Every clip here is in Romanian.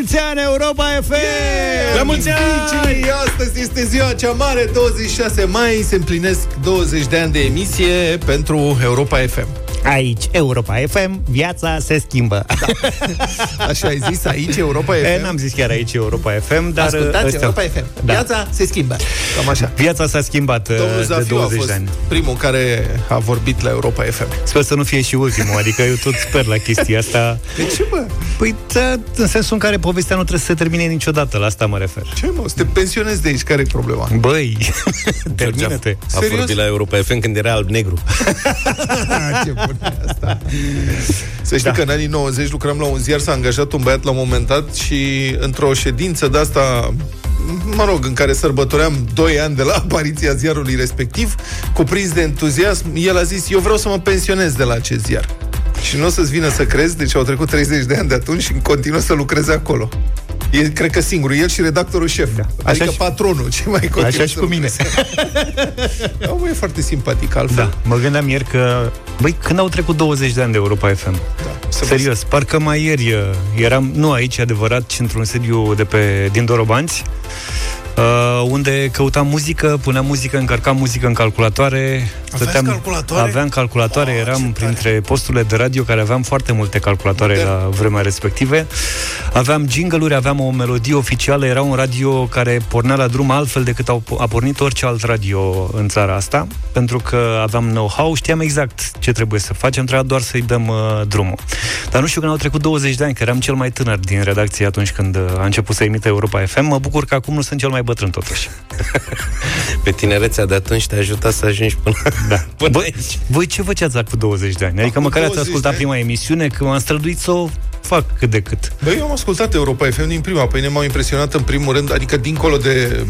mulți ani, Europa FM! Yeah! La mulți ani! Astăzi este ziua cea mare, 26 mai, se împlinesc 20 de ani de emisie pentru Europa FM. Aici, Europa FM, viața se schimbă. Da. Așa ai zis, aici Europa FM? E, n-am zis chiar aici Europa FM, dar... Ascultați ăstea... Europa FM. Da. Viața se schimbă. Cam așa. Viața s-a schimbat Domnul de 20 a fost de ani. primul care a vorbit la Europa FM. Sper să nu fie și ultimul, adică eu tot sper la chestia asta. De ce, bă? Păi, da, în sensul în care povestea nu trebuie să se termine niciodată, la asta mă refer. Ce, mă? Să te pensionezi de aici, care e problema? Băi, termină-te. A Serios? vorbit la Europa FM când era alb-negru. ce bun e asta. Să știi da. că în anii 90 lucram la un ziar, s-a angajat un băiat la un moment dat și într-o ședință de asta mă rog, în care sărbătoream 2 ani de la apariția ziarului respectiv, cuprins de entuziasm, el a zis, eu vreau să mă pensionez de la acest ziar. Și nu o să-ți vină să crezi, deci au trecut 30 de ani de atunci și continuă să lucreze acolo. E, cred că singur, el și redactorul șef. Da. Adică Așa patronul, ce mai continuă Așa și cu mine. Omul e foarte simpatic, altfel. Da, mă gândeam ieri că, băi, când au trecut 20 de ani de Europa FM? Da, Serios, vă... parcă mai ieri uh, eram, nu aici, adevărat, ci într-un sediu de pe, din Dorobanți, uh, unde căutam muzică, puneam muzică, încărcam muzică în calculatoare. Stăteam, calculatoare? Aveam calculatoare, oh, eram printre tare. posturile de radio care aveam foarte multe calculatoare Modern. la vremea respective. Aveam jingle aveam o melodie oficială, era un radio care pornea la drum altfel decât a pornit orice alt radio în țara asta, pentru că aveam know-how, știam exact ce trebuie să facem, trebuia doar să-i dăm uh, drumul. Dar nu știu când au trecut 20 de ani, că eram cel mai tânăr din redacție atunci când uh, a început să emite Europa FM, mă bucur că acum nu sunt cel mai bătrân totuși. Pe tinerețea de atunci te-a ajutat să ajungi până, da. până Bă, aici. Voi ce făceați acum 20 de ani? Adică măcar ați ascultat prima emisiune, că m-am străduit să o fac cât de cât. Băi, eu am ascultat Europa FM din prima. Păi ne m-au impresionat în primul rând, adică dincolo de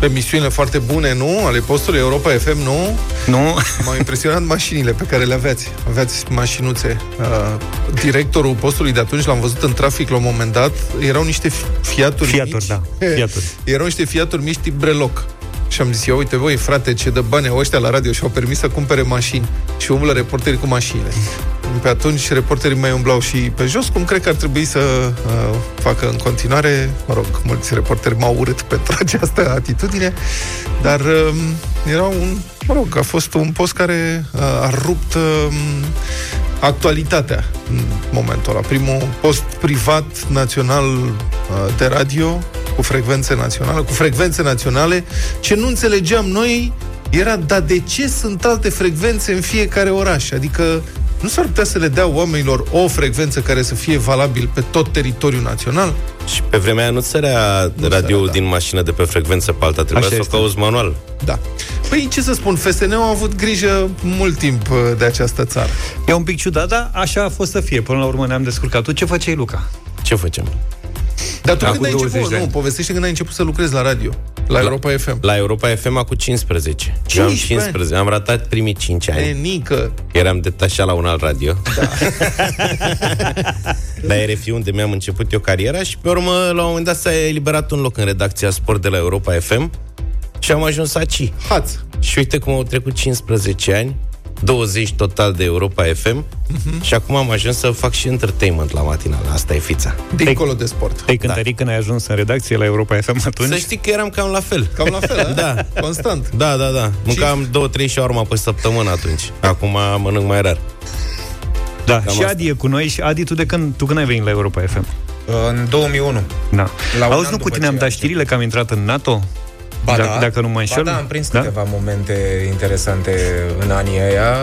emisiunile foarte bune, nu? Ale postului Europa FM, nu? Nu. M-au impresionat mașinile pe care le aveați. Aveați mașinuțe. Uh, directorul postului de atunci, l-am văzut în trafic la un moment dat, erau niște fiaturi Fiaturi, mici. da. Fiaturi. erau niște fiaturi mici tip breloc. Și am zis, ia uite voi, frate, ce dă bani ăștia la radio și au permis să cumpere mașini. Și umblă reporterii cu mașinile. Pe atunci reporterii mai umblau și pe jos, cum cred că ar trebui să uh, facă în continuare. Mă rog, mulți reporteri m-au urât pentru această atitudine, dar uh, era un, mă rog, a fost un post care uh, a rupt uh, actualitatea în momentul ăla. Primul post privat național uh, de radio cu frecvențe naționale, cu frecvențe naționale, ce nu înțelegeam noi era, dar de ce sunt alte frecvențe în fiecare oraș? Adică nu s-ar putea să le dea oamenilor o frecvență care să fie valabil pe tot teritoriul național? Și pe vremea aia nu sărea radio da. din mașină de pe frecvență pe alta, trebuia Așa să o cauți manual. Da. Păi ce să spun, FSN-ul a avut grijă mult timp uh, de această țară. E un pic ciudat, dar așa a fost să fie. Până la urmă ne-am descurcat. Tu ce făceai, Luca? Ce facem? Dar tu când ai început, nu, povestește când ai început să lucrezi la radio, la, la Europa FM. La Europa FM acum 15. 15? am 15. Am ratat primii 5 ani. E nică. Eram detașat la un alt radio. Da. la RFI, unde mi-am început eu cariera și pe urmă, la un moment dat, s-a eliberat un loc în redacția Sport de la Europa FM și am ajuns aici. Haț. Și uite cum au trecut 15 ani 20 total de Europa FM uh-huh. și acum am ajuns să fac și entertainment la matinal. Asta e fița. Dincolo de sport. Te-ai cântărit da. când ai ajuns în redacție la Europa FM atunci? Să știi că eram cam la fel. Cam la fel, da. Constant. Da, da, da. Mâncam două, trei shawarma pe săptămână atunci. Acum mănânc mai rar. Da, cam și asta. Adi e cu noi. Și Adi, tu de când, tu când ai venit la Europa FM? În 2001. Da. Auzi, nu cu tine am dat știrile că am intrat în NATO? Ba da, dacă nu mă înșel. Ba da, am prins da? câteva momente interesante în anii aia.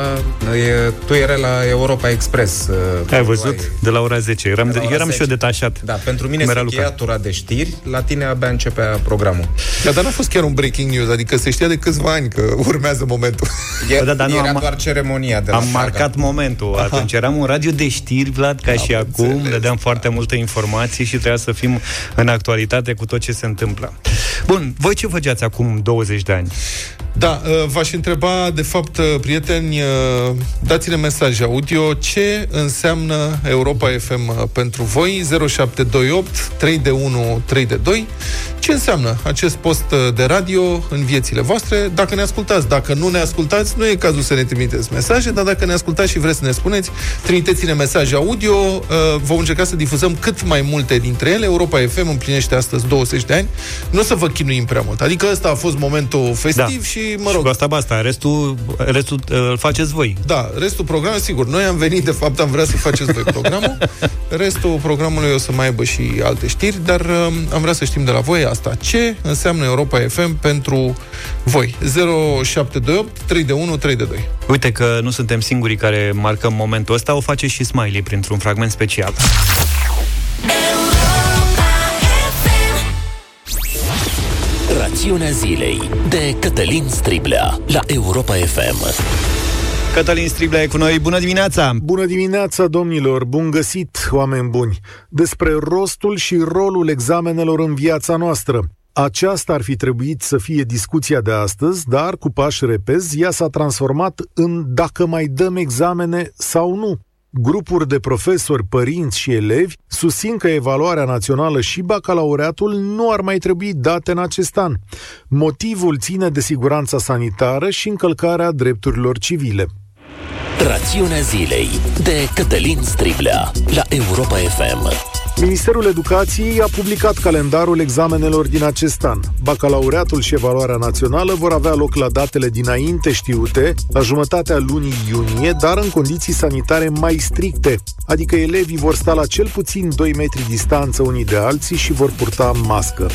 E, tu erai la Europa Express. Uh, ai văzut? Ai... De la ora 10. Eram, de, eram 10. și eu detașat. Da, pentru mine se încheia tura de știri, la tine abia începea programul. Da, dar n-a fost chiar un breaking news, adică se știa de câțiva ani că urmează momentul. E, da, dar nu, era am, doar ceremonia de la Am saga. marcat momentul. Aha. Atunci eram un radio de știri, Vlad, ca da, și acum. Înțeles, dădeam da. foarte multă informație și trebuia să fim în actualitate cu tot ce se întâmplă. Bun, voi ce făceați acum 20 de ani? Da, uh, v-aș întreba, de fapt, uh, prieteni, uh, dați-ne mesaj audio ce înseamnă Europa FM pentru voi, 0728 3 de 1 3 de 2. Ce înseamnă acest post de radio în viețile voastre? Dacă ne ascultați, dacă nu ne ascultați, nu e cazul să ne trimiteți mesaje, dar dacă ne ascultați și vreți să ne spuneți, trimiteți-ne mesaje audio, vom încerca să difuzăm cât mai multe dintre ele. Europa FM împlinește astăzi 20 de ani. Nu o să vă chinuim prea mult. Adică ăsta a fost momentul festiv da. și mă rog... Și cu asta basta, restul, restul uh, îl faceți voi. Da, restul programului, sigur, noi am venit, de fapt, am vrea să faceți voi programul. Restul programului o să mai aibă și alte știri, dar uh, am vrea să știm de la voi asta. Ce înseamnă Europa FM pentru voi? 0728 321 322. Uite că nu suntem singurii care marcăm momentul ăsta, o face și Smiley printr-un fragment special. Rațiunea zilei de Cătălin Striblea la Europa FM. Cătălin Striblea e cu noi. Bună dimineața! Bună dimineața, domnilor! Bun găsit, oameni buni! Despre rostul și rolul examenelor în viața noastră. Aceasta ar fi trebuit să fie discuția de astăzi, dar cu pași repezi, ea s-a transformat în dacă mai dăm examene sau nu. Grupuri de profesori, părinți și elevi susțin că evaluarea națională și bacalaureatul nu ar mai trebui date în acest an. Motivul ține de siguranța sanitară și încălcarea drepturilor civile. Rațiunea zilei de Cătălin Striblea la Europa FM. Ministerul Educației a publicat calendarul examenelor din acest an. Bacalaureatul și evaluarea națională vor avea loc la datele dinainte știute, la jumătatea lunii iunie, dar în condiții sanitare mai stricte, adică elevii vor sta la cel puțin 2 metri distanță unii de alții și vor purta mască.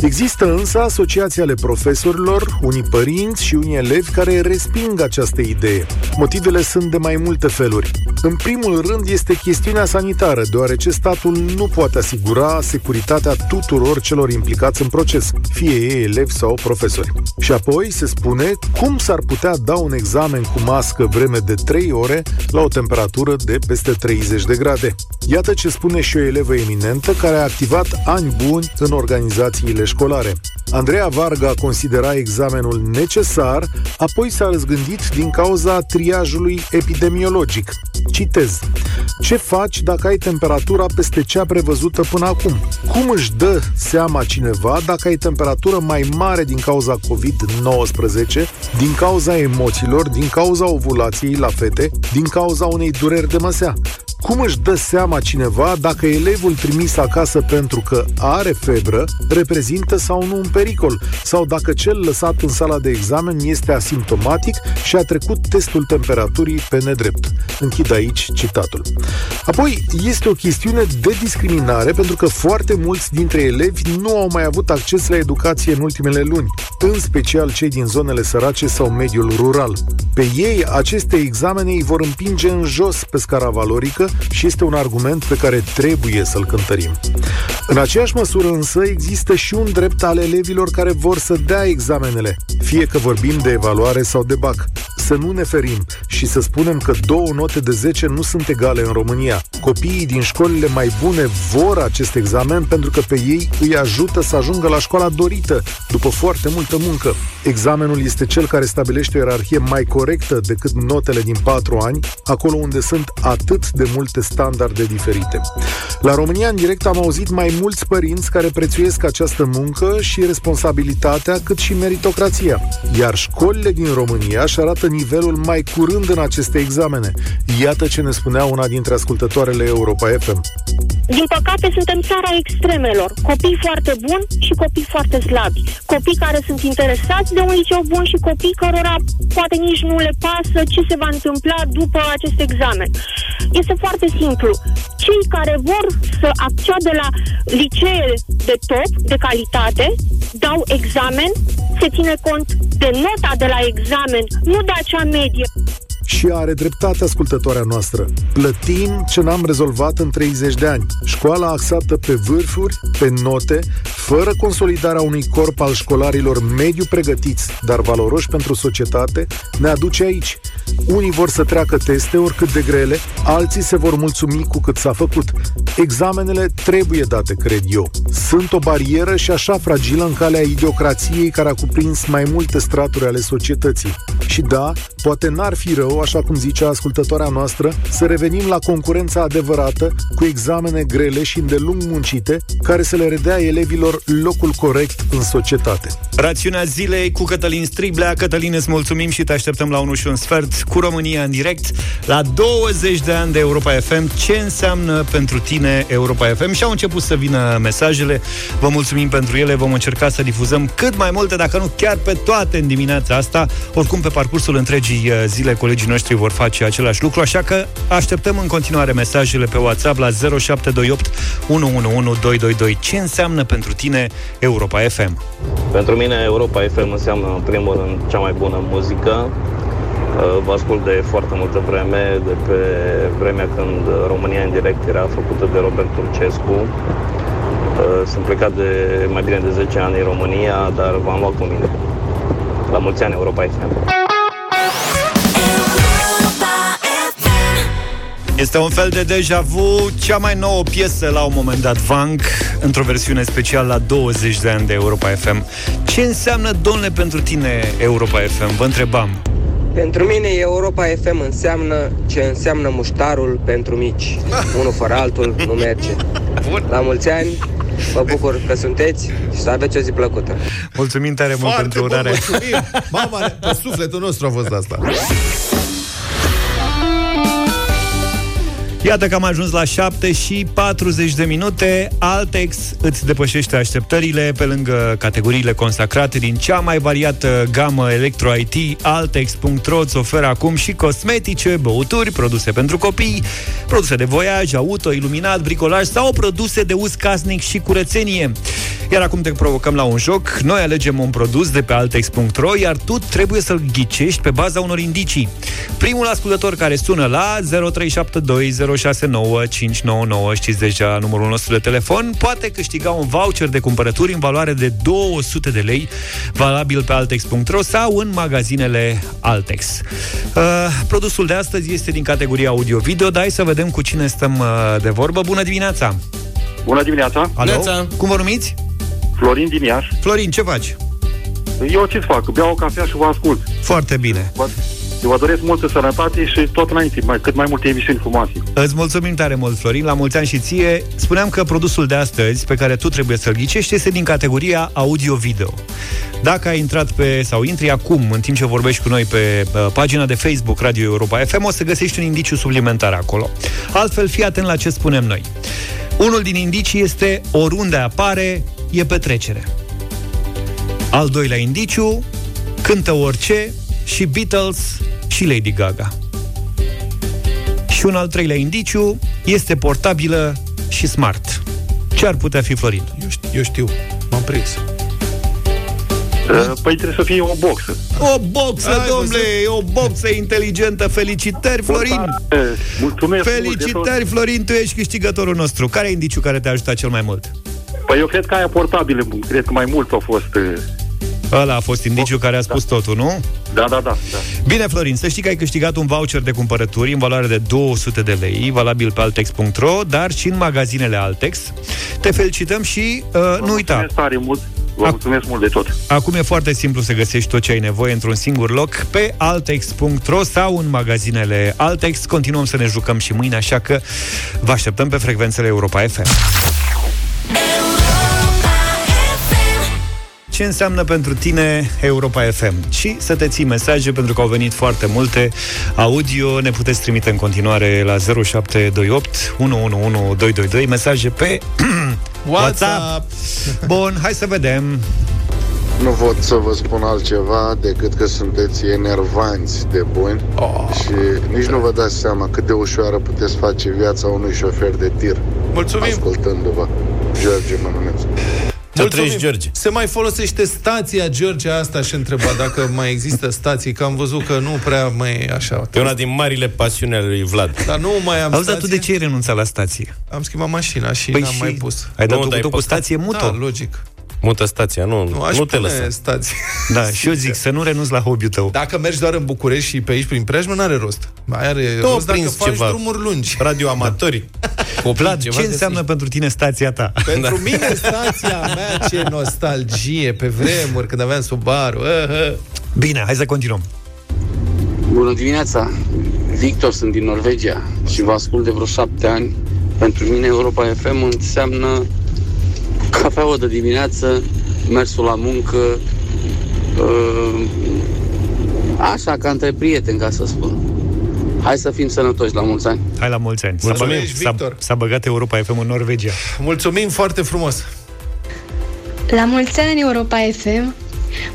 Există însă asociații ale profesorilor, unii părinți și unii elevi care resping această idee. Motivele sunt de mai multe feluri. În primul rând este chestiunea sanitară, deoarece statul nu poate asigura securitatea tuturor celor implicați în proces, fie ei elevi sau profesori. Și apoi se spune cum s-ar putea da un examen cu mască vreme de 3 ore la o temperatură de peste 30 de grade. Iată ce spune și o elevă eminentă care a activat ani buni în organizațiile școlare. Andreea Varga considera examenul necesar, apoi s-a răzgândit din cauza triajului epidemiologic. Citez. Ce faci dacă ai temperatura peste cea prevăzută până acum? Cum își dă seama cineva dacă ai temperatură mai mare din cauza COVID-19, din cauza emoțiilor, din cauza ovulației la fete, din cauza unei dureri de măsea? Cum își dă seama cineva dacă elevul trimis acasă pentru că are febră reprezintă sau nu un pericol, sau dacă cel lăsat în sala de examen este asimptomatic și a trecut testul temperaturii pe nedrept? Închid aici citatul. Apoi, este o chestiune de discriminare pentru că foarte mulți dintre elevi nu au mai avut acces la educație în ultimele luni, în special cei din zonele sărace sau mediul rural. Pe ei, aceste examene îi vor împinge în jos pe scara valorică și este un argument pe care trebuie să-l cântărim. În aceeași măsură însă există și un drept al elevilor care vor să dea examenele, fie că vorbim de evaluare sau de BAC. Să nu ne ferim și să spunem că două note de 10 nu sunt egale în România. Copiii din școlile mai bune vor acest examen pentru că pe ei îi ajută să ajungă la școala dorită, după foarte multă muncă. Examenul este cel care stabilește o ierarhie mai corectă decât notele din 4 ani, acolo unde sunt atât de multe standarde diferite. La România în direct am auzit mai mulți părinți care prețuiesc această muncă și responsabilitatea, cât și meritocrația. Iar școlile din România își arată nivelul mai curând în aceste examene. Iată ce ne spunea una dintre ascultătoarele Europa FM. Din păcate, suntem țara extremelor. Copii foarte buni și copii foarte slabi. Copii care sunt interesați de un liceu bun și copii cărora poate nici nu le pasă ce se va întâmpla după acest examen. Este foarte simplu. Cei care vor să acceadă la licee de top, de calitate, dau examen, se ține cont de nota de la examen, nu de acea medie. Și are dreptate ascultătoarea noastră. Plătim ce n-am rezolvat în 30 de ani. Școala axată pe vârfuri, pe note, fără consolidarea unui corp al școlarilor mediu pregătiți, dar valoroși pentru societate, ne aduce aici. Unii vor să treacă teste oricât de grele, alții se vor mulțumi cu cât s-a făcut. Examenele trebuie date, cred eu. Sunt o barieră și așa fragilă în calea idiocrației care a cuprins mai multe straturi ale societății. Și da, poate n-ar fi rău, așa cum zicea ascultătoarea noastră, să revenim la concurența adevărată, cu examene grele și îndelung muncite, care să le redea elevilor locul corect în societate. Rațiunea zilei cu Cătălin Striblea. Cătălin, îți mulțumim și te așteptăm la 1 și un sfert cu România în direct la 20 de ani de Europa FM. Ce înseamnă pentru tine Europa FM? Și au început să vină mesajele. Vă mulțumim pentru ele. Vom încerca să difuzăm cât mai multe, dacă nu chiar pe toate în dimineața asta. Oricum, pe parcursul întregii uh, zile, colegii noștri vor face același lucru, așa că așteptăm în continuare mesajele pe WhatsApp la 0728 111222. Ce înseamnă pentru tine Europa FM? Pentru mine Europa FM înseamnă în primul rând cea mai bună muzică. Uh, Vă ascult de foarte multă vreme, de pe vremea când România în direct era făcută de Robert Turcescu. Uh, Sunt plecat de mai bine de 10 ani în România, dar v-am luat cu mine. La mulți ani Europa FM. Este un fel de deja vu, cea mai nouă piesă la un moment dat, Vang, într-o versiune specială la 20 de ani de Europa FM. Ce înseamnă, domnule, pentru tine Europa FM? Vă întrebam. Pentru mine Europa FM înseamnă ce înseamnă muștarul pentru mici. Unul fără altul nu merge. La mulți ani, vă bucur că sunteți și să aveți o zi plăcută. Mulțumim tare mult Foarte pentru bun, urare. mulțumim! Mama, pe sufletul nostru a fost asta. Iată că am ajuns la 7 și 40 de minute. Altex îți depășește așteptările pe lângă categoriile consacrate din cea mai variată gamă electro-IT. Altex.ro îți oferă acum și cosmetice, băuturi, produse pentru copii, produse de voiaj, auto, iluminat, bricolaj sau produse de uz casnic și curățenie. Iar acum te provocăm la un joc. Noi alegem un produs de pe altex.ro, iar tu trebuie să-l ghicești pe baza unor indicii. Primul ascultător care sună la 0372069599, știți deja numărul nostru de telefon, poate câștiga un voucher de cumpărături în valoare de 200 de lei, valabil pe altex.ro sau în magazinele Altex. Uh, produsul de astăzi este din categoria audio-video, dar hai să vedem cu cine stăm uh, de vorbă. Bună dimineața! Bună dimineața, Alo? Neața. Cum vă numiți? Florin din Iași. Florin, ce faci? Eu ce fac? Beau o cafea și vă ascult. Foarte bine. Vă, eu vă doresc multă sănătate și tot înainte, mai, cât mai multe emisiuni frumoase. Îți mulțumim tare mult, Florin, la mulți ani și ție. Spuneam că produsul de astăzi, pe care tu trebuie să-l ghicești, este din categoria audio-video. Dacă ai intrat pe, sau intri acum, în timp ce vorbești cu noi pe uh, pagina de Facebook Radio Europa FM, o să găsești un indiciu suplimentar acolo. Altfel, fii atent la ce spunem noi. Unul din indicii este oriunde apare, e petrecere. Al doilea indiciu, cântă orice și Beatles și Lady Gaga. Și un al treilea indiciu este portabilă și smart. Ce ar putea fi, Florin? Eu știu, eu știu. m-am prins. Păi trebuie să fie o boxă. O boxă, Ai domnule! O boxă inteligentă! Felicitări, Florin! Mulțumesc Felicitări, Florin! Tu ești câștigătorul nostru. Care e indiciul care te-a ajutat cel mai mult? Păi eu cred că aia portabilă, cred că mai mult au fost... uh, Ăla a fost indiciul care a spus totul, nu? Da, da, da. da. Bine, Florin, să știi că ai câștigat un voucher de cumpărături în valoare de 200 de lei, valabil pe altex.ro, dar și în magazinele Altex. Te felicităm și uh, Vă nu uita, mulțumesc tare mult. Vă Ac- mulțumesc mult de tot. acum e foarte simplu să găsești tot ce ai nevoie într-un singur loc pe altex.ro sau în magazinele Altex. Continuăm să ne jucăm și mâine, așa că vă așteptăm pe frecvențele Europa FM. Ce înseamnă pentru tine Europa FM și să te ții mesaje pentru că au venit foarte multe audio, ne puteți trimite în continuare la 0728 111222 mesaje pe WhatsApp. Bun, hai să vedem. Nu pot să vă spun altceva decât că sunteți enervanți de buni oh. și nici nu vă dați seama cât de ușoară puteți face viața unui șofer de tir. Mulțumim! Ascultându-vă. George mă numesc. Să trăiești, George. Se mai folosește stația George asta și întreba dacă mai există stații, că am văzut că nu prea mai e așa. E una din marile pasiuni ale lui Vlad. Dar nu mai am Auzi, dar stație. tu de ce ai renunțat la stație? Am schimbat mașina și Păi n-am și mai pus. Ai dat Nu, tu dar ai cu postat. stație mută? Da, logic. Mută stația, nu, Nu, nu, aș nu te pune lăsa. stații. Da, și eu zic să nu renunți la hobby-ul tău. Dacă mergi doar în București și pe aici prin preajmă, n-are rost. Mai are Tu rost dacă prinzi faci ceva. drumuri lungi. Radioamatori. Copii, Vlad, ceva ce de înseamnă pentru tine stația ta? Pentru mine, stația mea, ce nostalgie pe vremuri, când aveam Subaru. Uh, uh. Bine, hai să continuăm. Bună dimineața! Victor, sunt din Norvegia și vă ascult de vreo șapte ani. Pentru mine Europa FM înseamnă cafeaua de dimineață, mersul la muncă, uh, așa, ca între prieteni, ca să spun. Hai să fim sănătoși, la mulți ani! Hai la mulți ani. S-a, Mulțumim, băgat, s-a, Victor. s-a băgat Europa FM în Norvegia. Mulțumim foarte frumos! La mulți ani, Europa FM!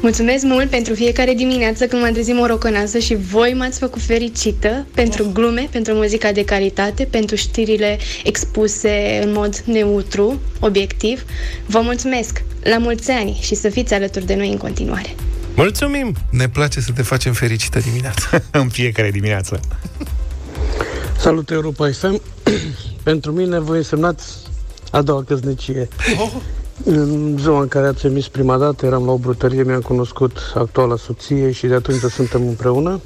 Mulțumesc mult pentru fiecare dimineață când mă trezim morocănasă și voi m-ați făcut fericită pentru glume, pentru muzica de calitate, pentru știrile expuse în mod neutru, obiectiv. Vă mulțumesc! La mulți ani și să fiți alături de noi în continuare! Mulțumim! Ne place să te facem fericită dimineața. în fiecare dimineață. Salut Europa FM. Pentru mine voi însemnați a doua căsnicie. Oh. În ziua în care ați emis prima dată, eram la o brutărie, mi-am cunoscut actuala soție și de atunci suntem împreună.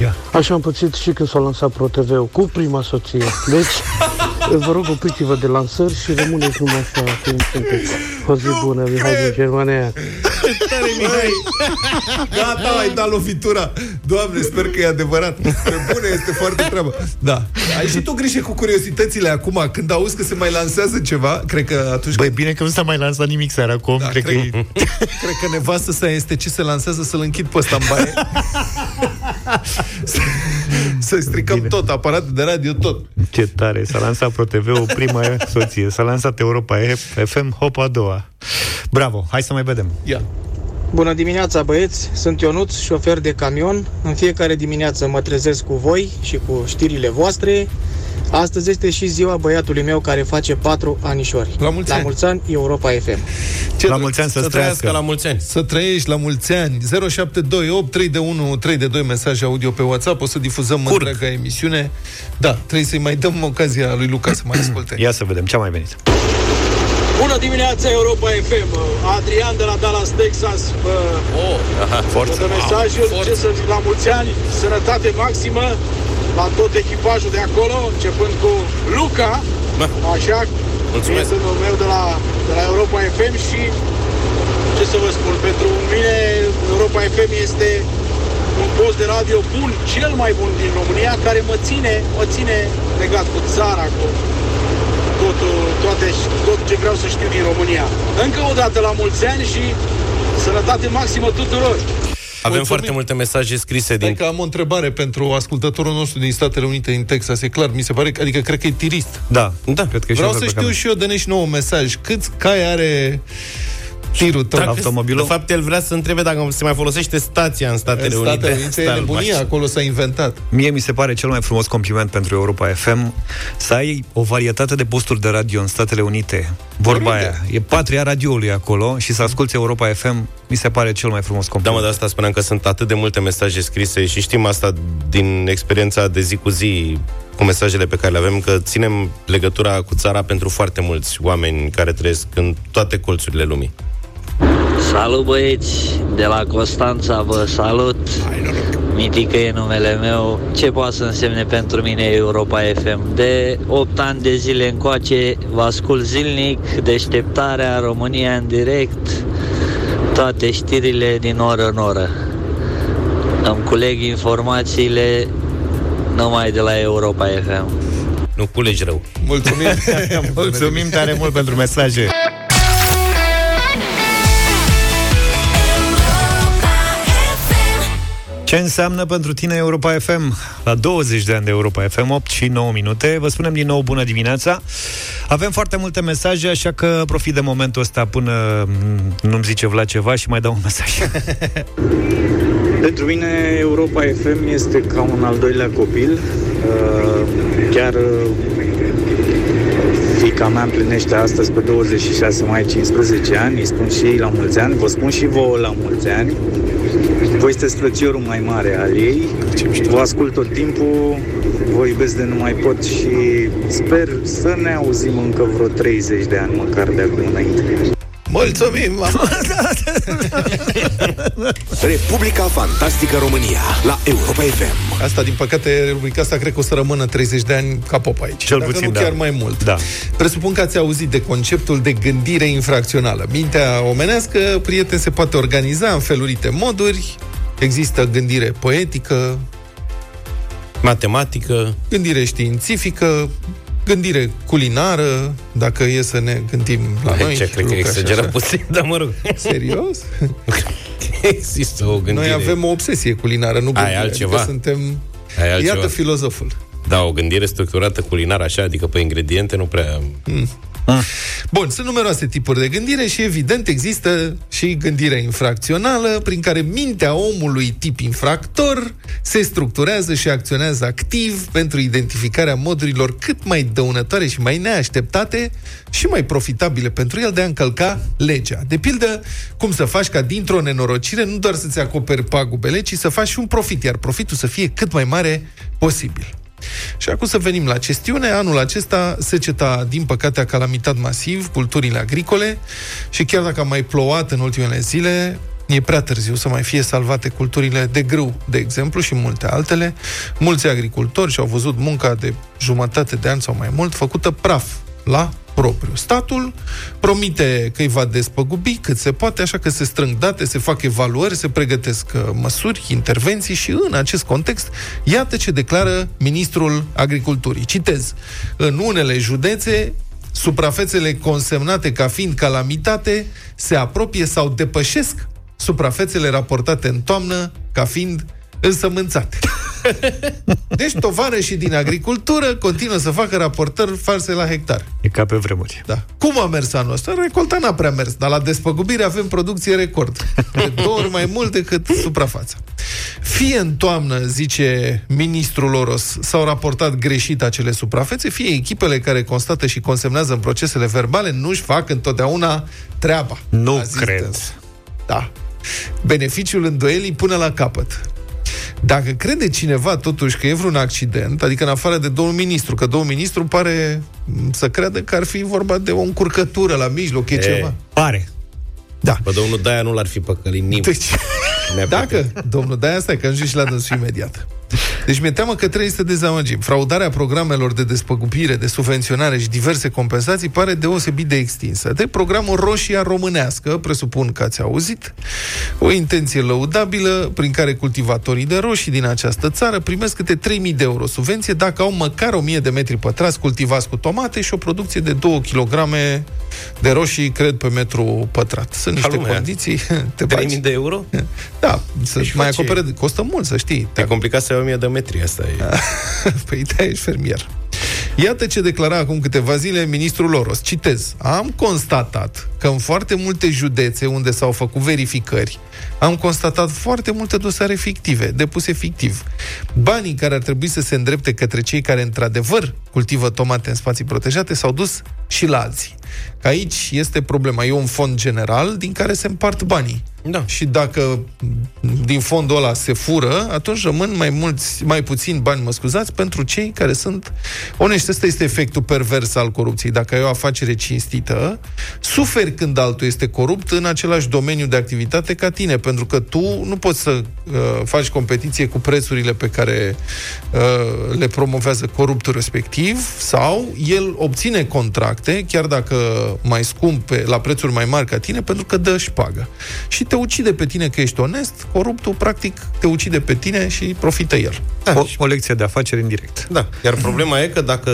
Ia. Așa am pățit și când s-a lansat ProTV-ul cu prima soție. Deci, vă rog, opriți-vă de lansări și rămâneți numai așa cum sunteți. O zi bună, Mihai din Germania. Tare, Mihai! Gata, ai dat lovitura. Doamne, sper că e adevărat. Pe bune, este foarte treabă. Da. Ai și tu grijă cu curiozitățile acum. Când auzi că se mai lansează ceva, cred că atunci... Băi, bine că nu s-a mai lansat nimic seara acum. Da, cred, că cred- e... Cred că nevastă sa este ce se lansează să-l închid pe ăsta în baie. Să- Să stricăm Bine. tot, aparatul de radio, tot. Ce tare, s-a lansat ProTV, o prima soție, s-a lansat Europa FM, hop a doua. Bravo, hai să mai vedem. Ia. Bună dimineața, băieți! Sunt Ionuț, șofer de camion. În fiecare dimineață mă trezesc cu voi și cu știrile voastre. Astăzi este și ziua băiatului meu care face 4 anișori. La mulți la ani. mulți ani, Europa FM. Ce La drăguț. mulți ani să-ți să trăiască. trăiască la mulți ani. Să trăiești la mulți ani. 0728 3 de 1 3 de 2 mesaje audio pe WhatsApp. O să difuzăm Curg. întreaga emisiune. Da, trebuie să-i mai dăm ocazia lui Luca să mai asculte. Ia să vedem ce a mai venit. Bună dimineața, Europa FM! Adrian de la Dallas, Texas, vă Oh, aha, vă forță. dă mesajul, ce să zic, la mulți ani, sănătate maximă, la tot echipajul de acolo, începând cu Luca, Bă. așa, Mulțumesc. prietenul meu de la, de la Europa FM și ce să vă spun, pentru mine Europa FM este un post de radio bun, cel mai bun din România, care mă ține, mă ține legat cu țara, cu totul, toate, tot ce vreau să știu din România. Încă o dată la mulți ani și sănătate maximă tuturor! Avem Mulțumim. foarte multe mesaje scrise Stai din... că am o întrebare pentru ascultătorul nostru din Statele Unite, din Texas. E clar, mi se pare, că- adică cred că e tirist. Da, Da. cred că e Vreau șofer să pe știu camion. și eu, dă și nouă mesaj. Câți cai are tirul tău? Dacă- Automobilul? De fapt, el vrea să întrebe dacă se mai folosește stația în Statele În Unite. Statele Unite e Stai, nebunia, maș- acolo s-a inventat. Mie mi se pare cel mai frumos compliment pentru Europa FM să ai o varietate de posturi de radio în Statele Unite. Vorba Oriunde. aia. E patria radioului acolo și să asculti Europa FM mi se pare cel mai frumos Da, compliment. mă, de asta spuneam că sunt atât de multe mesaje scrise și știm asta din experiența de zi cu zi cu mesajele pe care le avem, că ținem legătura cu țara pentru foarte mulți oameni care trăiesc în toate colțurile lumii. Salut băieți, de la Constanța vă salut Mitică e numele meu Ce poate să însemne pentru mine Europa FM? De 8 ani de zile încoace Vă ascult zilnic Deșteptarea, România în direct Toate știrile din oră în oră Îmi culeg informațiile Numai de la Europa FM Nu culegi rău. Mulțumim! Mulțumim tare mult pentru mesaje. Ce înseamnă pentru tine Europa FM? La 20 de ani de Europa FM, 8 și 9 minute. Vă spunem din nou bună dimineața. Avem foarte multe mesaje, așa că profit de momentul ăsta până mm, nu-mi zice Vlad ceva și mai dau un mesaj. Pentru mine Europa FM este ca un al doilea copil. Uh, Chiar uh, fica mea împlinește astăzi pe 26 mai 15 ani. Îi spun și ei la mulți ani. Vă spun și vouă la mulți ani. Voi sunteți frățiorul mai mare al ei. Vă ascult tot timpul. Vă iubesc de nu mai pot și sper să ne auzim încă vreo 30 de ani măcar de acum înainte. Mulțumim, mama! Republica Fantastică România la Europa FM. Asta, din păcate, rubrica asta cred că o să rămână 30 de ani ca pop aici. Cel Dacă puțin, nu da. chiar mai mult. Da. Presupun că ați auzit de conceptul de gândire infracțională. Mintea omenească, prieten, se poate organiza în felurite moduri. Există gândire poetică, Matematică. gândire științifică, gândire culinară, dacă e să ne gândim la noi. Ce, cred că Luca, și exageră așa. puțin, dar mă rog. Serios? Există o gândire. Noi avem o obsesie culinară, nu gândire. altceva. Adică suntem... Ai altceva. Iată filozoful. Da, o gândire structurată culinară așa, adică pe ingrediente, nu prea... Mm. Bun, sunt numeroase tipuri de gândire și evident există și gândirea infracțională prin care mintea omului tip infractor se structurează și acționează activ pentru identificarea modurilor cât mai dăunătoare și mai neașteptate și mai profitabile pentru el de a încălca legea. De pildă, cum să faci ca dintr-o nenorocire nu doar să-ți acoperi pagubele, ci să faci și un profit, iar profitul să fie cât mai mare posibil. Și acum să venim la chestiune. Anul acesta seceta, din păcate, a calamitat masiv culturile agricole și chiar dacă a mai plouat în ultimele zile, e prea târziu să mai fie salvate culturile de grâu, de exemplu, și multe altele. Mulți agricultori și-au văzut munca de jumătate de an sau mai mult făcută praf la propriu. Statul promite că îi va despăgubi cât se poate, așa că se strâng date, se fac evaluări, se pregătesc uh, măsuri, intervenții și în acest context, iată ce declară ministrul agriculturii. Citez. În unele județe, suprafețele consemnate ca fiind calamitate se apropie sau depășesc suprafețele raportate în toamnă ca fiind însămânțate. Deci tovarășii din agricultură continuă să facă raportări false la hectar. E ca pe vremuri. Da. Cum a mers anul ăsta? Recolta n-a prea mers, dar la despăgubire avem producție record. De două ori mai mult decât suprafața. Fie în toamnă, zice ministrul Oros, s-au raportat greșit acele suprafețe, fie echipele care constată și consemnează în procesele verbale nu-și fac întotdeauna treaba. Nu A zis cred. dânsul. Da. Beneficiul îndoielii până la capăt. Dacă crede cineva totuși că e vreun accident, adică în afară de domnul ministru, că domnul ministru pare m, să creadă că ar fi vorba de o încurcătură la mijloc, e, E. ceva. Pare. Da. Pe domnul Daia nu l-ar fi păcălit nimeni. Deci, dacă, domnul, de asta că ajung și la dânsul imediat. Deci mi-e teamă că trebuie să dezamăgim. Fraudarea programelor de despăgubire, de subvenționare și diverse compensații pare deosebit de extinsă. De programul Roșia Românească, presupun că ați auzit, o intenție lăudabilă prin care cultivatorii de roșii din această țară primesc câte 3.000 de euro subvenție dacă au măcar 1.000 de metri pătrați cultivați cu tomate și o producție de 2 kg de roșii, cred, pe metru pătrat. Sunt niște lumea. condiții. Te 3000 bagi. de euro? Da, să Deci mai face- acopere, costă mult, să știi. E complicat să ai 1000 de metri, asta e. Păi da, ești fermier. Iată ce declara acum câteva zile ministrul Loros. Citez. Am constatat că în foarte multe județe unde s-au făcut verificări, am constatat foarte multe dosare fictive, depuse fictiv. Banii care ar trebui să se îndrepte către cei care într-adevăr cultivă tomate în spații protejate s-au dus și la alții. Că aici este problema. E un fond general din care se împart banii. Da. Și dacă din fondul ăla se fură, atunci rămân mai mulți, mai puțini bani, mă scuzați, pentru cei care sunt onești. Ăsta este efectul pervers al corupției. Dacă ai o afacere cinstită, suferi când altul este corupt în același domeniu de activitate ca tine, pentru că tu nu poți să uh, faci competiție cu prețurile pe care uh, le promovează coruptul respectiv, sau el obține contracte, chiar dacă mai scumpe, la prețuri mai mari ca tine, pentru că dă și pagă. Și te ucide pe tine că ești onest, coruptul practic te ucide pe tine și profită el. O, o lecție de afaceri în direct. Da, iar problema e că dacă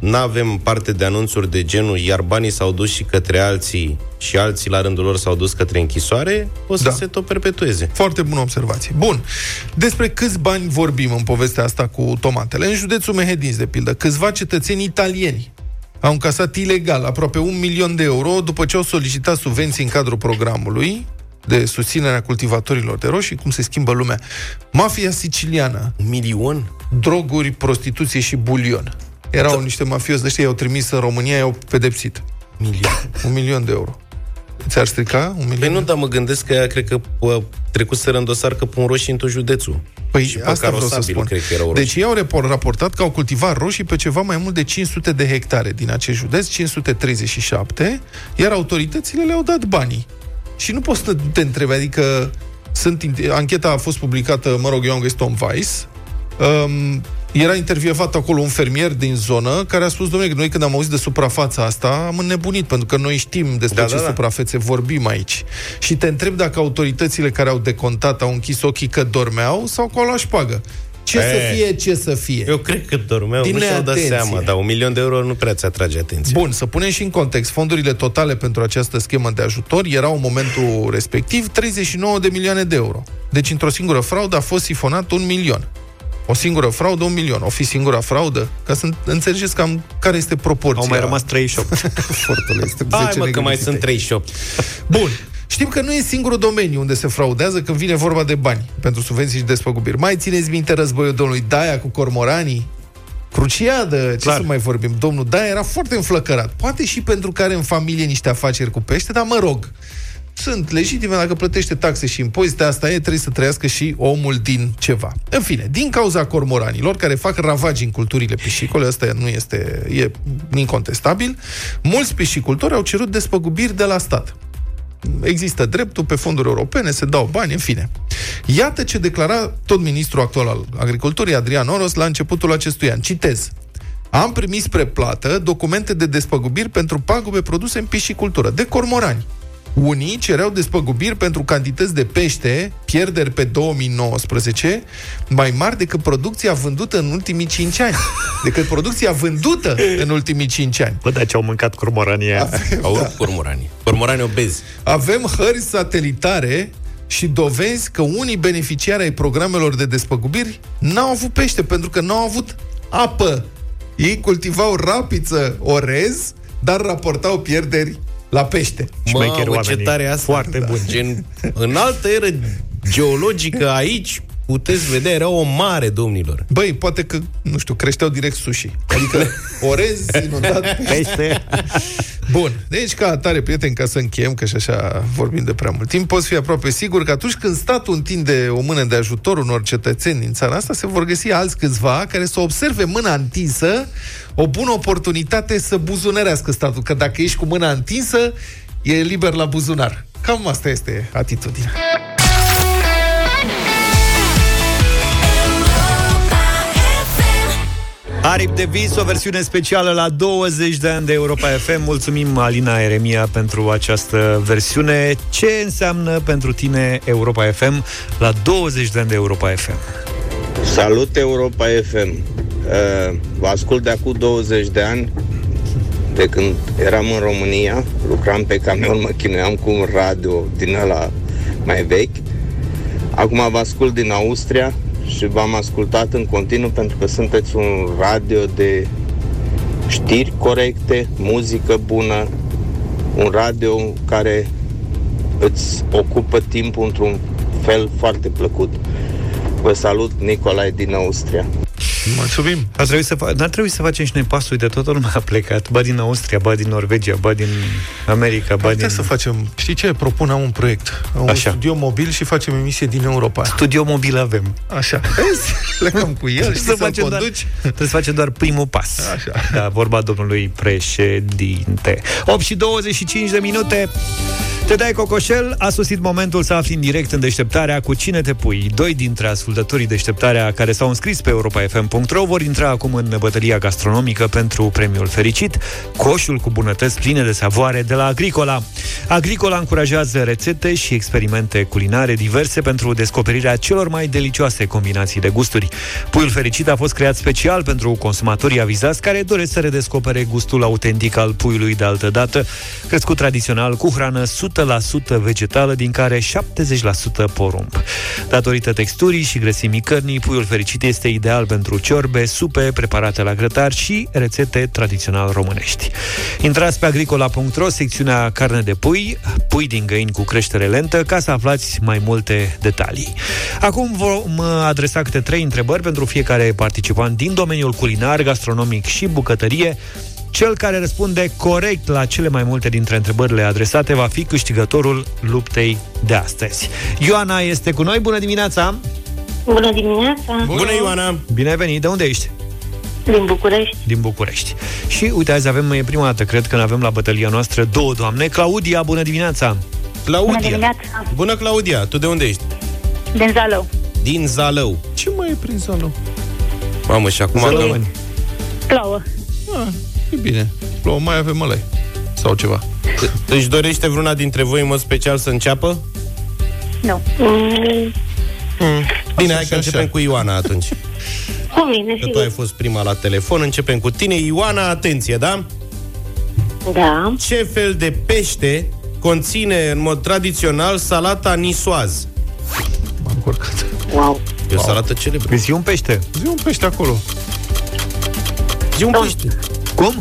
nu avem parte de anunțuri de genul iar banii s-au dus și către alții și alții la rândul lor s-au dus către închisoare, o să Da. se tot perpetueze. Foarte bună observație. Bun. Despre câți bani vorbim în povestea asta cu tomatele? În județul Mehedinți, de pildă, câțiva cetățeni italieni au încasat ilegal aproape un milion de euro după ce au solicitat subvenții în cadrul programului de susținere a cultivatorilor de roșii, cum se schimbă lumea. Mafia siciliană. Un milion? Droguri, prostituție și bulion. Erau niște mafiozi de ăștia, i-au trimis în România, i-au pedepsit. Milion. Un milion de euro. Ți-ar strica un milion? Păi nu, dar mă gândesc că ea, cred că uh, trecuseră în dosar că pun roșii în tot județul. Păi și pe asta vreau să carosabil, spun. Cred că erau roșii. Deci ei au repor- raportat că au cultivat roșii pe ceva mai mult de 500 de hectare din acest județ, 537, iar autoritățile le-au dat banii. Și nu poți să te întrebi, adică sunt, ancheta a fost publicată, mă rog, eu am găsit-o în Vice, um, era intervievat acolo un fermier din zonă care a spus, domnule, noi când am auzit de suprafața asta am înnebunit, pentru că noi știm despre Da, ce da, da. suprafețe vorbim aici. Și te întreb dacă autoritățile care au decontat au închis ochii că dormeau sau că au luat șpagă. Ce E, să fie, ce să fie. Eu cred că dormeau, Din nu și-au dat neatenție. seama, dar un milion de euro nu prea ți atrage atenție. Bun, să punem și în context. Fondurile totale pentru această schemă de ajutor erau în momentul respectiv 39 de milioane de euro. Deci, într-o singură fraudă a fost sifonat un milion. O singură fraudă, un milion. O fi singura fraudă? Ca să înțelegeți cam care este proporția. Au mai rămas 38. Fortule, este Hai 10 mă, că mai neglijite. sunt 38. Bun. Știm că nu e singurul domeniu unde se fraudează când vine vorba de bani pentru subvenții și despăgubiri. Mai țineți minte războiul domnului Daia cu cormoranii? Cruciadă, ce Clar. să mai vorbim? Domnul Daia era foarte înflăcărat. Poate și pentru că are în familie niște afaceri cu pește, dar mă rog, sunt legitime dacă plătește taxe și impozite, asta e, trebuie să trăiască și omul din ceva. În fine, din cauza cormoranilor care fac ravagi în culturile piscicole, asta nu este e incontestabil, mulți piscicultori au cerut despăgubiri de la stat. Există dreptul pe fonduri europene, se dau bani, în fine. Iată ce declara tot ministrul actual al agriculturii, Adrian Oros, la începutul acestui an. Citez. Am primit spre plată documente de despăgubiri pentru pagube produse în piscicultură, de cormorani. Unii cereau despăgubiri pentru cantități de pește, pierderi pe 2019, mai mari decât producția vândută în ultimii 5 ani. Decât producția vândută în ultimii 5 ani. Bă, dar ce au mâncat cormoranii aia. Au rupt cormoranii. Cormoranii obezi. Avem hări satelitare și dovezi că unii beneficiari ai programelor de despăgubiri n-au avut pește pentru că n-au avut apă. Ei cultivau rapiță orez, dar raportau pierderi la pește. Șmecheri Mamă, ce oamenii. tare asta. Foarte bun. Gen, în altă eră geologică aici, puteți vedea, era o mare, domnilor. Băi, poate că, nu știu, creșteau direct sushi. Adică orez inundat Pește. Bun, deci ca atare, prieteni, ca să încheiem, că și așa vorbim de prea mult timp, poți fi aproape sigur că atunci când statul întinde o mână de ajutor unor cetățeni din țara asta, se vor găsi alți câțiva care să observe mâna întinsă o bună oportunitate să buzunărească statul, că dacă ești cu mâna întinsă, e liber la buzunar. Cam asta este atitudinea. Aripi de vis, o versiune specială la 20 de ani de Europa FM. Mulțumim, Alina Eremia, pentru această versiune. Ce înseamnă pentru tine Europa FM la 20 de ani de Europa FM? Salut Europa FM! Uh, Vă ascult de acum 20 de ani, de când eram în România, lucram pe camion, mă chinuiam cu un radio din ăla mai vechi. Acum vă ascult din Austria și v-am ascultat în continuu pentru că sunteți un radio de știri corecte, muzică bună, un radio care îți ocupă timpul într-un fel foarte plăcut. Vă salut, Nicolae din Austria. Mulțumim! Ar trebui să fa- n-ar trebui să facem și noi pasul de toată lumea a plecat, ba din Austria, ba din Norvegia, ba din America, ba Putem din... să facem, știi ce? Propun am un proiect. Am un Așa. studio mobil și facem emisie din Europa. Studio mobil avem. Așa. Vezi? Plecăm cu el și să facem doar, conduci. trebuie să facem doar primul pas. Așa. Da, vorba domnului președinte. 8 și 25 de minute. Te dai cocoșel, a sosit momentul să afli în direct în deșteptarea cu cine te pui. Doi dintre ascultătorii deșteptarea care s-au înscris pe europafm.ro vor intra acum în bătălia gastronomică pentru premiul fericit, coșul cu bunătăți pline de savoare de la Agricola. Agricola încurajează rețete și experimente culinare diverse pentru descoperirea celor mai delicioase combinații de gusturi. Puiul fericit a fost creat special pentru consumatorii avizați care doresc să redescopere gustul autentic al puiului de altă dată, crescut tradițional cu hrană 100% vegetală, din care 70% porumb. Datorită texturii și grăsimii cărnii, puiul fericit este ideal pentru ciorbe, supe preparate la grătar și rețete tradițional românești. Intrați pe agricola.ro, secțiunea carne de pui, pui din găini cu creștere lentă, ca să aflați mai multe detalii. Acum vom adresa câte trei întrebări pentru fiecare participant din domeniul culinar, gastronomic și bucătărie, Cel care răspunde corect la cele mai multe dintre întrebările adresate va fi câștigătorul luptei de astăzi. Ioana este cu noi. Bună dimineața! Bună dimineața! Bună, Ioana! Bine ai venit! De unde ești? Din București. Din București. Și uite, azi avem, e prima dată, cred, când avem la bătălia noastră două doamne. Claudia, bună dimineața! Claudia. Bună dimineața! Bună, Claudia! Tu de unde ești? Din Zalău. Din Zalău. Ce mai e prin Zalău? Mamă, și acum... Zalău. Plouă. Ah, e bine. Plouă, mai avem ălai. Sau ceva. Își dorește vreuna dintre voi în mod special să înceapă? Nu. Mm, Bine, Așa hai și că începem așa. cu Ioana atunci. cu mine, Că tu sigur. ai fost prima la telefon, începem cu tine. Ioana, atenție, da? Da. Ce fel de pește conține în mod tradițional salata nisoaz? M-am încurcat. Wow. E o salată celebră. Zi un pește. Zi un pește acolo. Zi un pește. Cum?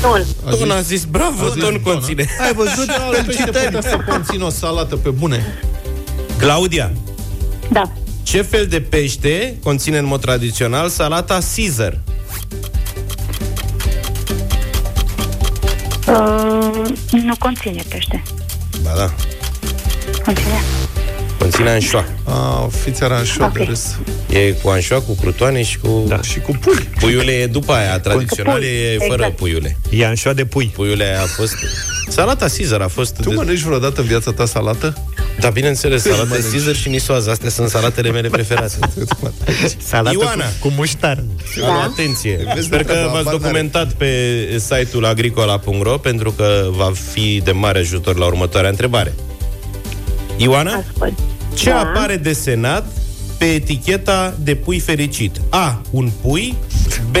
Ton. Ton a zis, bravo, A zis ton ton, conține. Ai văzut? Alt pește putea să conțină o salată pe bune. Claudia, Da. ce fel de pește conține în mod tradițional salata Caesar? Uh, nu conține pește. Ba da, Conține. Conține anșoa. A, fiți aranșoa de Ok. râs. E cu anșoa, cu crutoane și cu... Da. Și cu pui. Puiule e după aia, tradițional pui, e fără exact. puiule. E anșoa de pui. Puiule a fost... Salata Caesar a fost... Tu de- mănânci vreodată în viața ta salată? Da, bineînțeles, salată mănânci? Caesar și nisoază. Astea sunt salatele mele preferate. Salată Ioana. cu, cu muștar. Da. Atenție! Vezi, Sper nu că treaba, v-ați habar n-are. documentat pe site-ul agricola.ro pentru că va fi de mare ajutor la următoarea întrebare. Ioana, Ascult. Ce Da. apare desenat pe eticheta de pui fericit? A. Un pui B.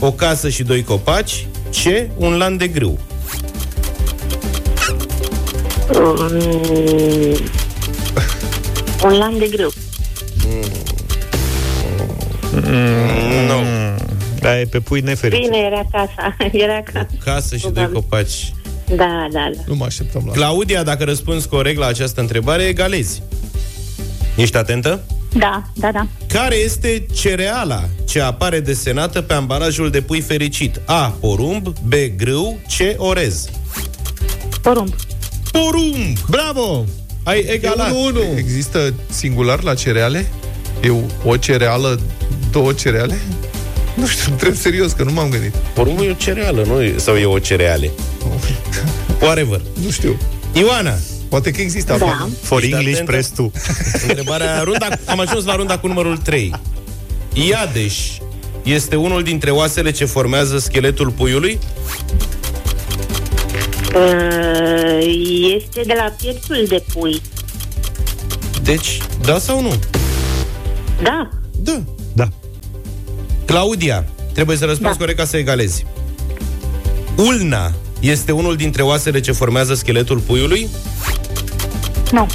O casă și doi copaci C. Un lan de grâu Mm, un lan de grâu. Nu. Da, e pe pui nefericit. Bine, era casa. Era casa. Casă și doi Probabil. copaci Da, da, da. Nu mă așteptam la Claudia, dacă răspunzi corect la această întrebare, egalezi. Ești atentă? Da, da, da. Care este cereala ce apare desenată pe ambalajul de pui fericit? A. Porumb B. Grâu C. Orez Porumb. Porumb! Bravo! Ai egalat. Există singular la cereale? E o cereală, două cereale? Nu știu, întreb serios, că nu m-am gândit. Porumbul e o cereală, nu? e- Sau e o cereale? Whatever. Nu știu. Ioana, Poate că există Da. acolo. For Ești English, atentă? press tu. întrebarea, runda, am ajuns la runda cu numărul 3. Iadeș este unul dintre oasele ce formează scheletul puiului? Uh, este de la pieptul de pui. Deci, da sau nu? Da. Da. Da. Claudia, trebuie să răspunzi Da. corect ca să egalezi. Ulna este unul dintre oasele ce formează scheletul puiului? Nu.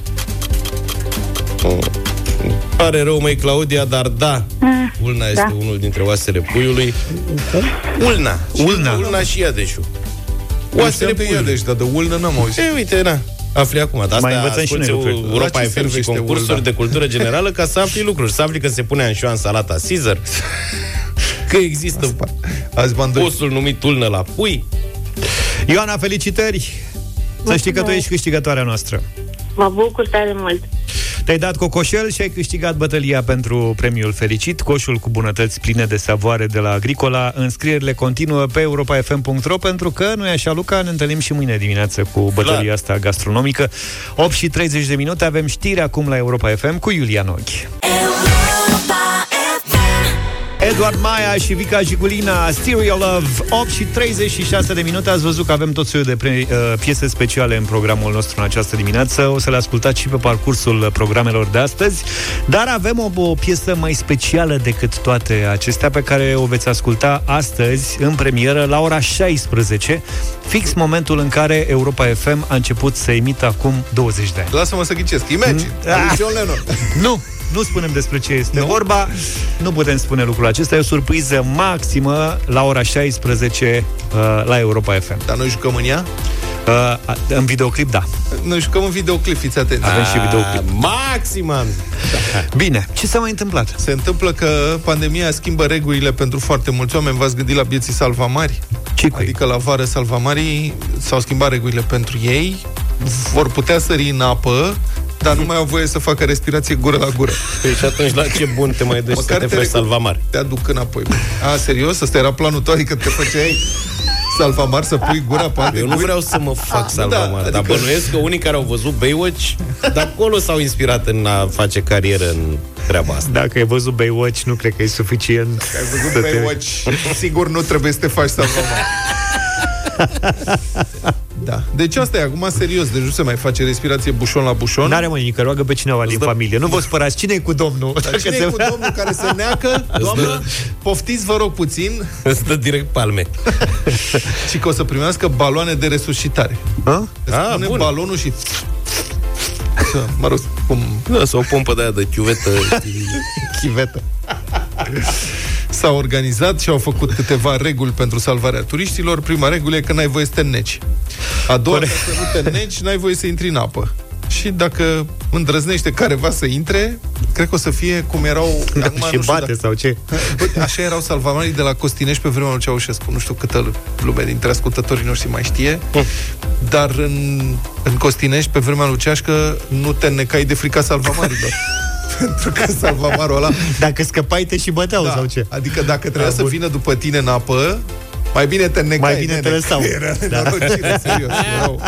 Pare rău, măi, Claudia, dar da, Mm, ulna este da. unul dintre oasele puiului. Ulna. Ulna. Ulna și iadeșul. Oasele Oasele pe puiului. Iadeș, dar de ulnă n-am auzit. E, uite, na. Afli acum. Dar Mai asta învățăm și noi asculți lucruri. Europa La ce FM și servește concursuri ulna? de cultură generală ca să afli lucruri. Să afli că se pune anșoa în salata Caesar, că există Azi m-am dorit. osul numit ulnă la pui. Ioana, felicitări! Să știi că tu ești câștigătoarea noastră. Mă bucur tare mult. Te-ai dat cocoșel și ai câștigat bătălia pentru premiul fericit, coșul cu bunătăți pline de savoare de la Agricola. Înscrierile continuă pe europafm.ro pentru că, nu e așa, Luca, ne întâlnim și mâine dimineață cu bătălia Clar. asta gastronomică. 8 și 30 de minute, avem știri acum la Europa FM cu Iulian Ochi. Edward Maia și Vica Jigulina, Stereo Love, 8 și 36 de minute. Ați văzut că avem tot soiul de pre- uh, piese speciale în programul nostru în această dimineață. O să le ascultați și pe parcursul programelor de astăzi. Dar avem o, o piesă mai specială decât toate acestea pe care o veți asculta astăzi în premieră la ora 16, fix momentul în care Europa FM a început să emită acum 20 de ani. Lasă-mă să ghicesc. Imagine. Mm. Ah. Ah. John Lennon. Nu, nu spunem despre ce este nu? vorba. Nu putem spune lucrul acesta. E o surpriză maximă la ora 16 uh, la Europa FM. Dar noi jucăm în ea? Uh, în videoclip, da. Noi jucăm în videoclip, fiți atenți. Avem și videoclip. Maximă! Bine, ce s-a mai întâmplat? Se întâmplă că pandemia schimbă regulile pentru foarte mulți oameni. V-ați gândit la bieții salvamari? Ce Cicui. Adică la vară salvamarii s-au schimbat regulile pentru ei, vor putea sări în apă, dar nu mai au voie să facă respirație gură la gură. Păi și atunci la ce bun te mai duci să te faci salvamar? Te aduc înapoi. A, serios? Asta era planul tău? Adică te făceai salvamar să pui gura pe alte Eu nu guri? vreau să mă fac salvamar, da, dar adică- bănuiesc că unii care au văzut Baywatch, de acolo s-au inspirat în a face carieră în treaba asta. Dacă ai văzut Baywatch, nu cred că e suficient. Ai văzut să te- Baywatch? Sigur nu trebuie să te faci salvamar. Da. Deci asta e acum serios, deci nu se mai face respirație bușon la bușon. N-are mă nimic, că roagă pe cineva din familie. Nu vă spărați, cine e cu domnul? Dar cine e cu domnul care se neacă? Doamnă, poftiți, vă rog puțin. Îți dă direct palme. Și că o să primească baloane de resuscitare. A? Îți Ah, pune bun. balonul și... Să, Mă rog, cum... Da, sau o pompă de aia de chiuvetă. chivetă. S-au organizat și au făcut câteva reguli pentru salvarea turiștilor. Prima regulă e că n-ai voie să te înneci. A doua, dacă nu te înneci, n-ai voie să intri în apă. Și dacă îndrăznește careva să intre, cred că o să fie cum erau... Da, acum și nu știu bate sau ce? Bă, așa erau salvamarii de la Costinești pe vremea lui Ceaușescu. Nu știu câtă lume dintre ascultătorii noștri mai știe. Dar în, în Costinești, pe vremea lui Ceașcă, nu te înnecai de frica salvamarilor. Pentru că salvamarul ăla... Dacă scăpai, te și băteau sau ce? Adică dacă trebuia Da, să bun. vină după tine în apă, mai bine te înnecai. Mai bine te nene. lăsau. Era Da. nenorocire, serios. Erau,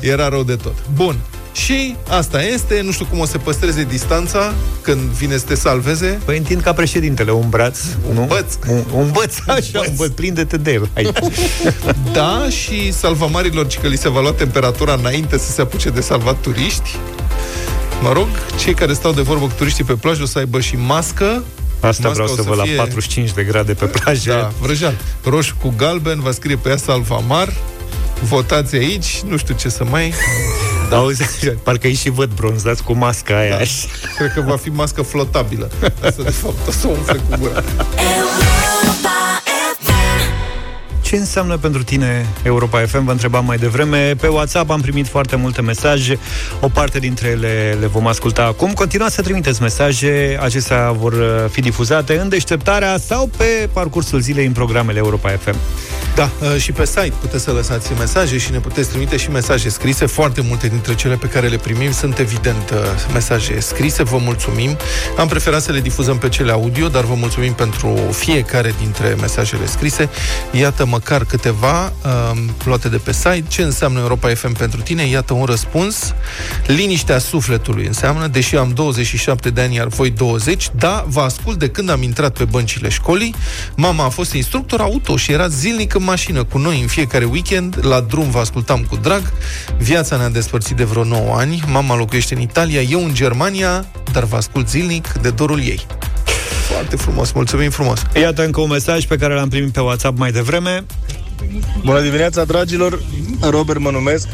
era rău de tot. Bun. Și asta este, nu știu cum o să păstreze distanța când vine să te salveze. Păi întind ca președintele un braț, Un nu? băț. Un, un băț, așa, un băț, prinde-te de el. Hai. Da, și salvamarilor, ci că li se va lua temperatura înainte să se apuce de salvat turiști. Mă rog, cei care stau de vorbă cu turiștii pe plajă o să aibă și mască. Asta Masca vreau o să văd fie- la 45 de grade pe plajă. Da, vrăjean. Roșu cu galben, va scrie pe ea Salvamar. Votați aici, nu știu ce să mai... Da. Auzi, parcă îi și văd bronzați cu masca aia. Da. Cred că va fi mască flotabilă. Asta, de fapt, o să o umfle cu gura. Ce înseamnă pentru tine Europa FM? Vă întrebam mai devreme. Pe WhatsApp am primit foarte multe mesaje. O parte dintre ele le vom asculta acum. Continuați să trimiteți mesaje. Acestea vor uh, fi difuzate în deșteptarea sau pe parcursul zilei în programele Europa FM. Da, uh, și pe site puteți să lăsați mesaje și ne puteți trimite și mesaje scrise. Foarte multe dintre cele pe care le primim sunt evident uh, mesaje scrise. Vă mulțumim. Am preferat să le difuzăm pe cele audio, dar vă mulțumim pentru fiecare dintre mesajele scrise. Iată măcar câteva uh, luate de pe site. Ce înseamnă Europa FM pentru tine? Iată un răspuns. Liniștea sufletului înseamnă, deși am 27 de ani, iar voi 20, da, vă ascult de când am intrat pe băncile școlii. Mama a fost instructor auto și era zilnic în mașină cu noi în fiecare weekend. La drum vă ascultam cu drag. Viața ne-a despărțit de vreo 9 ani. Mama locuiește în Italia, eu în Germania, dar vă ascult zilnic de dorul ei. Foarte frumos, mulțumim frumos. Iată încă un mesaj pe care l-am primit pe WhatsApp mai devreme. Bună dimineața, dragilor! Robert mă numesc.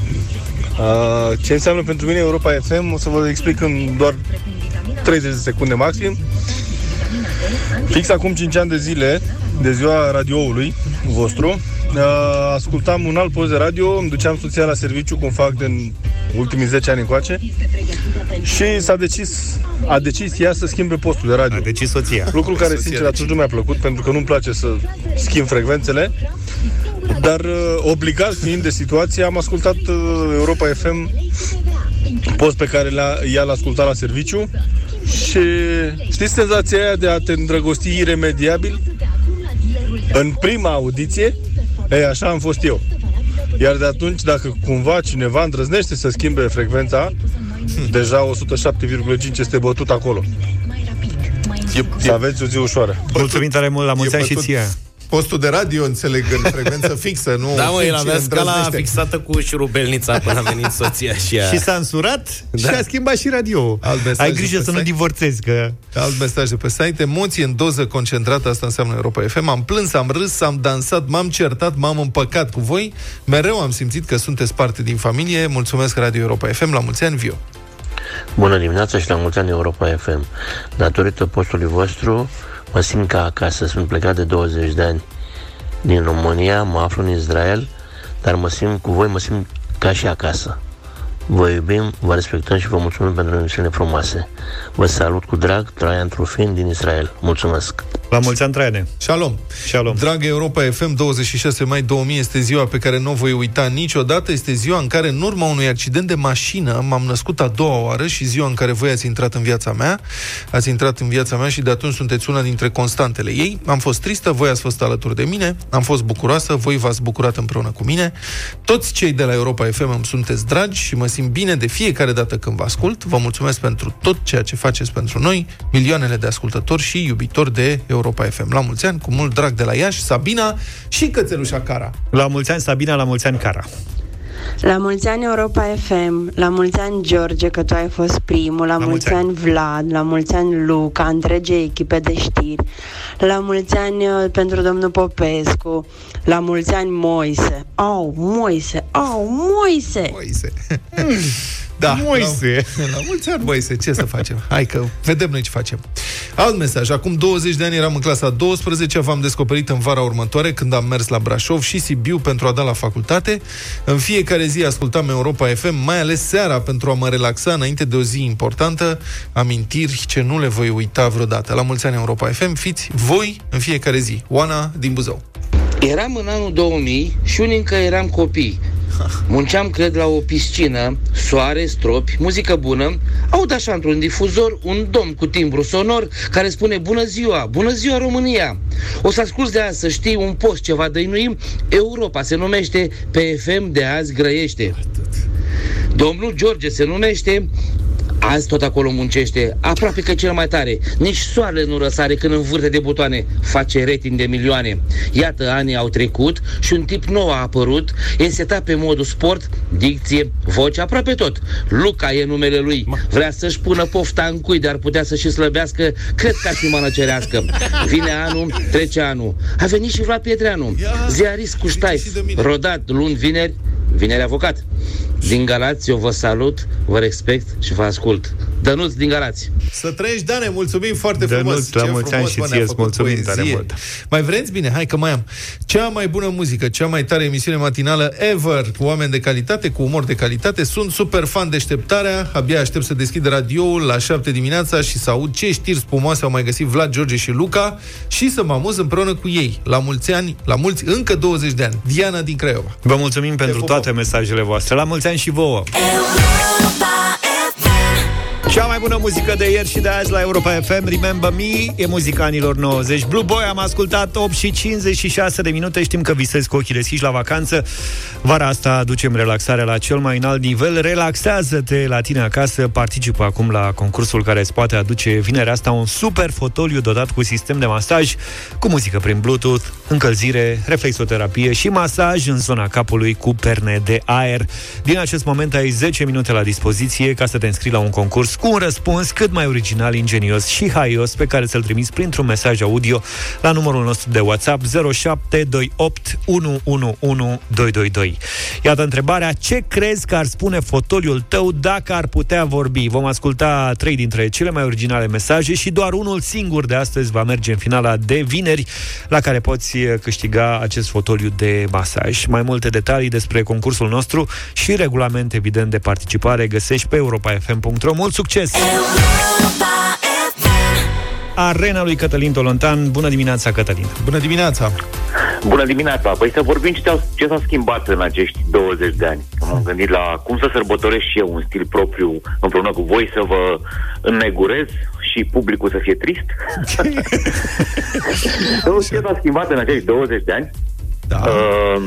Uh, ce înseamnă pentru mine Europa FM o să vă explic în doar 30 de secunde maxim. Fix acum 5 ani de zile, de ziua radioului vostru, uh, ascultam un alt post de radio, îmi duceam soția la serviciu, cum fac din ultimii 10 ani încoace, și s-a decis, a decis ea să schimbe postul de radio. A decis soția. Lucru care, Soția sincer, a atunci nu mi-a plăcut, pentru că nu-mi place să schimb frecvențele. Dar uh, obligat fiind de situație, am ascultat uh, Europa FM, post pe care l-a, ea l-a ascultat la serviciu și știți senzația aia de a te îndrăgosti iremediabil? În prima audiție, ei, așa am fost eu. Iar de atunci, dacă cumva cineva îndrăznește să schimbe frecvența, deja 107,5 este bătut acolo. Să aveți o zi ușoară. Mulțumim tare mult, la mulți ani și bătut ție. Postul de radio înțeleg în frecvență fixă, nu Da, mă, el avea cine scala îndrăznește. fixată cu șurubelnița până a venit soția și ea. Și s-a însurat Da. și a schimbat și radio. Alt mesaj Ai grijă pe să nu site. divorțezi, că... Alt mesaj de pe site, emoție în doză concentrată, asta înseamnă Europa FM. Am plâns, am râs, am dansat, m-am certat, m-am împăcat cu voi. Mereu am simțit că sunteți parte din familie. Mulțumesc Radio Europa FM, la mulți ani, Vio. Bună dimineața și la mulți ani Europa FM. Datorită postului vostru, mă simt ca acasă. Sunt plecat de 20 de ani din România, mă aflu în Israel, dar mă simt cu voi, mă simt ca și acasă. Vă iubim, vă respectăm și vă mulțumim pentru emisiunile frumoase. Vă salut cu drag, Traian Trufin din Israel. Mulțumesc! La mulți ani, Traiane! Shalom! Shalom! Dragă Europa FM, 26 mai 2000 este ziua pe care nu o voi uita niciodată. Este ziua în care, în urma unui accident de mașină, m-am născut a doua oară și ziua în care voi ați intrat în viața mea. Ați intrat în viața mea și de atunci sunteți una dintre constantele ei. Am fost tristă, voi ați fost alături de mine, am fost bucuroasă, voi v-ați bucurat împreună cu mine. Toți cei de la Europa FM îmi sunteți dragi și mă simt bine de fiecare dată când vă ascult. Vă mulțumesc pentru tot ceea ce faceți pentru noi, milioanele de ascultători și iubitori de Europa FM. La mulți ani, cu mult drag de la Iași, Sabina și Cățelușa Cara. La mulți ani, Sabina, la mulți ani, Cara. La mulți ani Europa FM, la mulți ani George, că tu ai fost primul, la, la mulți, mulți ani Vlad, la mulți ani Luca, întrege echipe de știri, la mulți ani uh, pentru domnul Popescu, la mulți ani Moise. Au, oh, Moise, au, oh, Moise! Moise. Da, Moise. La, la mulți ani, Moise, ce să facem? Hai că vedem noi ce facem. Alt mesaj. Acum 20 de ani eram în clasa 12, v-am descoperit în vara următoare când am mers la Brașov și Sibiu pentru a da la facultate. În fiecare zi ascultam Europa FM, mai ales seara pentru a mă relaxa înainte de o zi importantă, amintiri ce nu le voi uita vreodată. La mulți ani Europa FM, fiți voi în fiecare zi. Oana din Buzău. Eram în anul 2000 și unii încă eram copii. Munceam, cred, la o piscină, soare, stropi, muzică bună. Aud așa într-un difuzor un domn cu timbru sonor care spune Bună ziua, bună ziua România! O să ascult de azi să știi un post ceva dăinuim. Europa se numește pe FM de azi grăiește. Domnul George se numește Azi tot acolo muncește, aproape că cel mai tare. Nici soarele nu răsare când învârte de butoane. Face rating de milioane. Iată, anii au trecut și un tip nou a apărut, e setat pe modul sport, dicție, voce, aproape tot. Luca e numele lui. Vrea să-și pună pofta în cui, dar putea să-și slăbească, cred că și mană cerească. Vine anul, trece anul. A venit și Vlad Pietreanu, ziarist cu ștaif, rodat luni, vineri, vineri avocat. Din Galați, eu vă salut, vă respect și vă ascult. Dănuț din Galați. Să trăiești, Dane, mulțumim foarte Dănuț, frumos. la mulți ani și ție mulțumim poezie. tare mult. Mai vreți? Bine, hai că mai am. Cea mai bună muzică, cea mai tare emisiune matinală ever, cu oameni de calitate, cu umor de calitate. Sunt super fan deșteptarea, abia aștept să deschid radioul la 7 dimineața și să aud ce știri spumoase au mai găsit Vlad, George și Luca și să mă amuz împreună cu ei. La mulți ani, la mulți, încă 20 de ani. Diana din Craiova. Vă mulțumim pentru toate mesajele voastre. La mulți ani și vouă. Cea mai bună muzică de ieri și de azi la Europa FM Remember Me, e muzica anilor 90 Blue Boy am ascultat 8 și 56 de minute Știm că visezi cu ochii deschiși la vacanță. Vara asta aducem relaxarea la cel mai înalt nivel. Relaxează-te la tine acasă Participă acum la concursul care îți poate aduce vinerea asta Un super fotoliu dotat cu sistem de masaj Cu muzică prin Bluetooth, încălzire, reflexoterapie Și masaj în zona capului cu perne de aer. Din acest moment ai 10 minute la dispoziție Ca să te înscrii la un concurs cu un răspuns cât mai original, ingenios și haios pe care să-l trimiți printr-un mesaj audio la numărul nostru de WhatsApp 0728 111222. Iată întrebarea, ce crezi că ar spune fotoliul tău dacă ar putea vorbi? Vom asculta trei dintre cele mai originale mesaje și doar unul singur de astăzi va merge în finala de vineri, la care poți câștiga acest fotoliu de masaj. Mai multe detalii despre concursul nostru și regulament evident de participare găsești pe europafm.ro. Mult succes! Succes! Arena lui Cătălin Tolontan. Bună dimineața, Cătălin! Bună dimineața! Bună dimineața! Păi să vorbim ce, ce s-a schimbat în acești 20 de ani. M-am gândit la cum să sărbătoresc și eu un stil propriu împreună cu voi, să vă înnegurez și publicul să fie trist. ce s-a schimbat în acești 20 de ani? Da. Uh,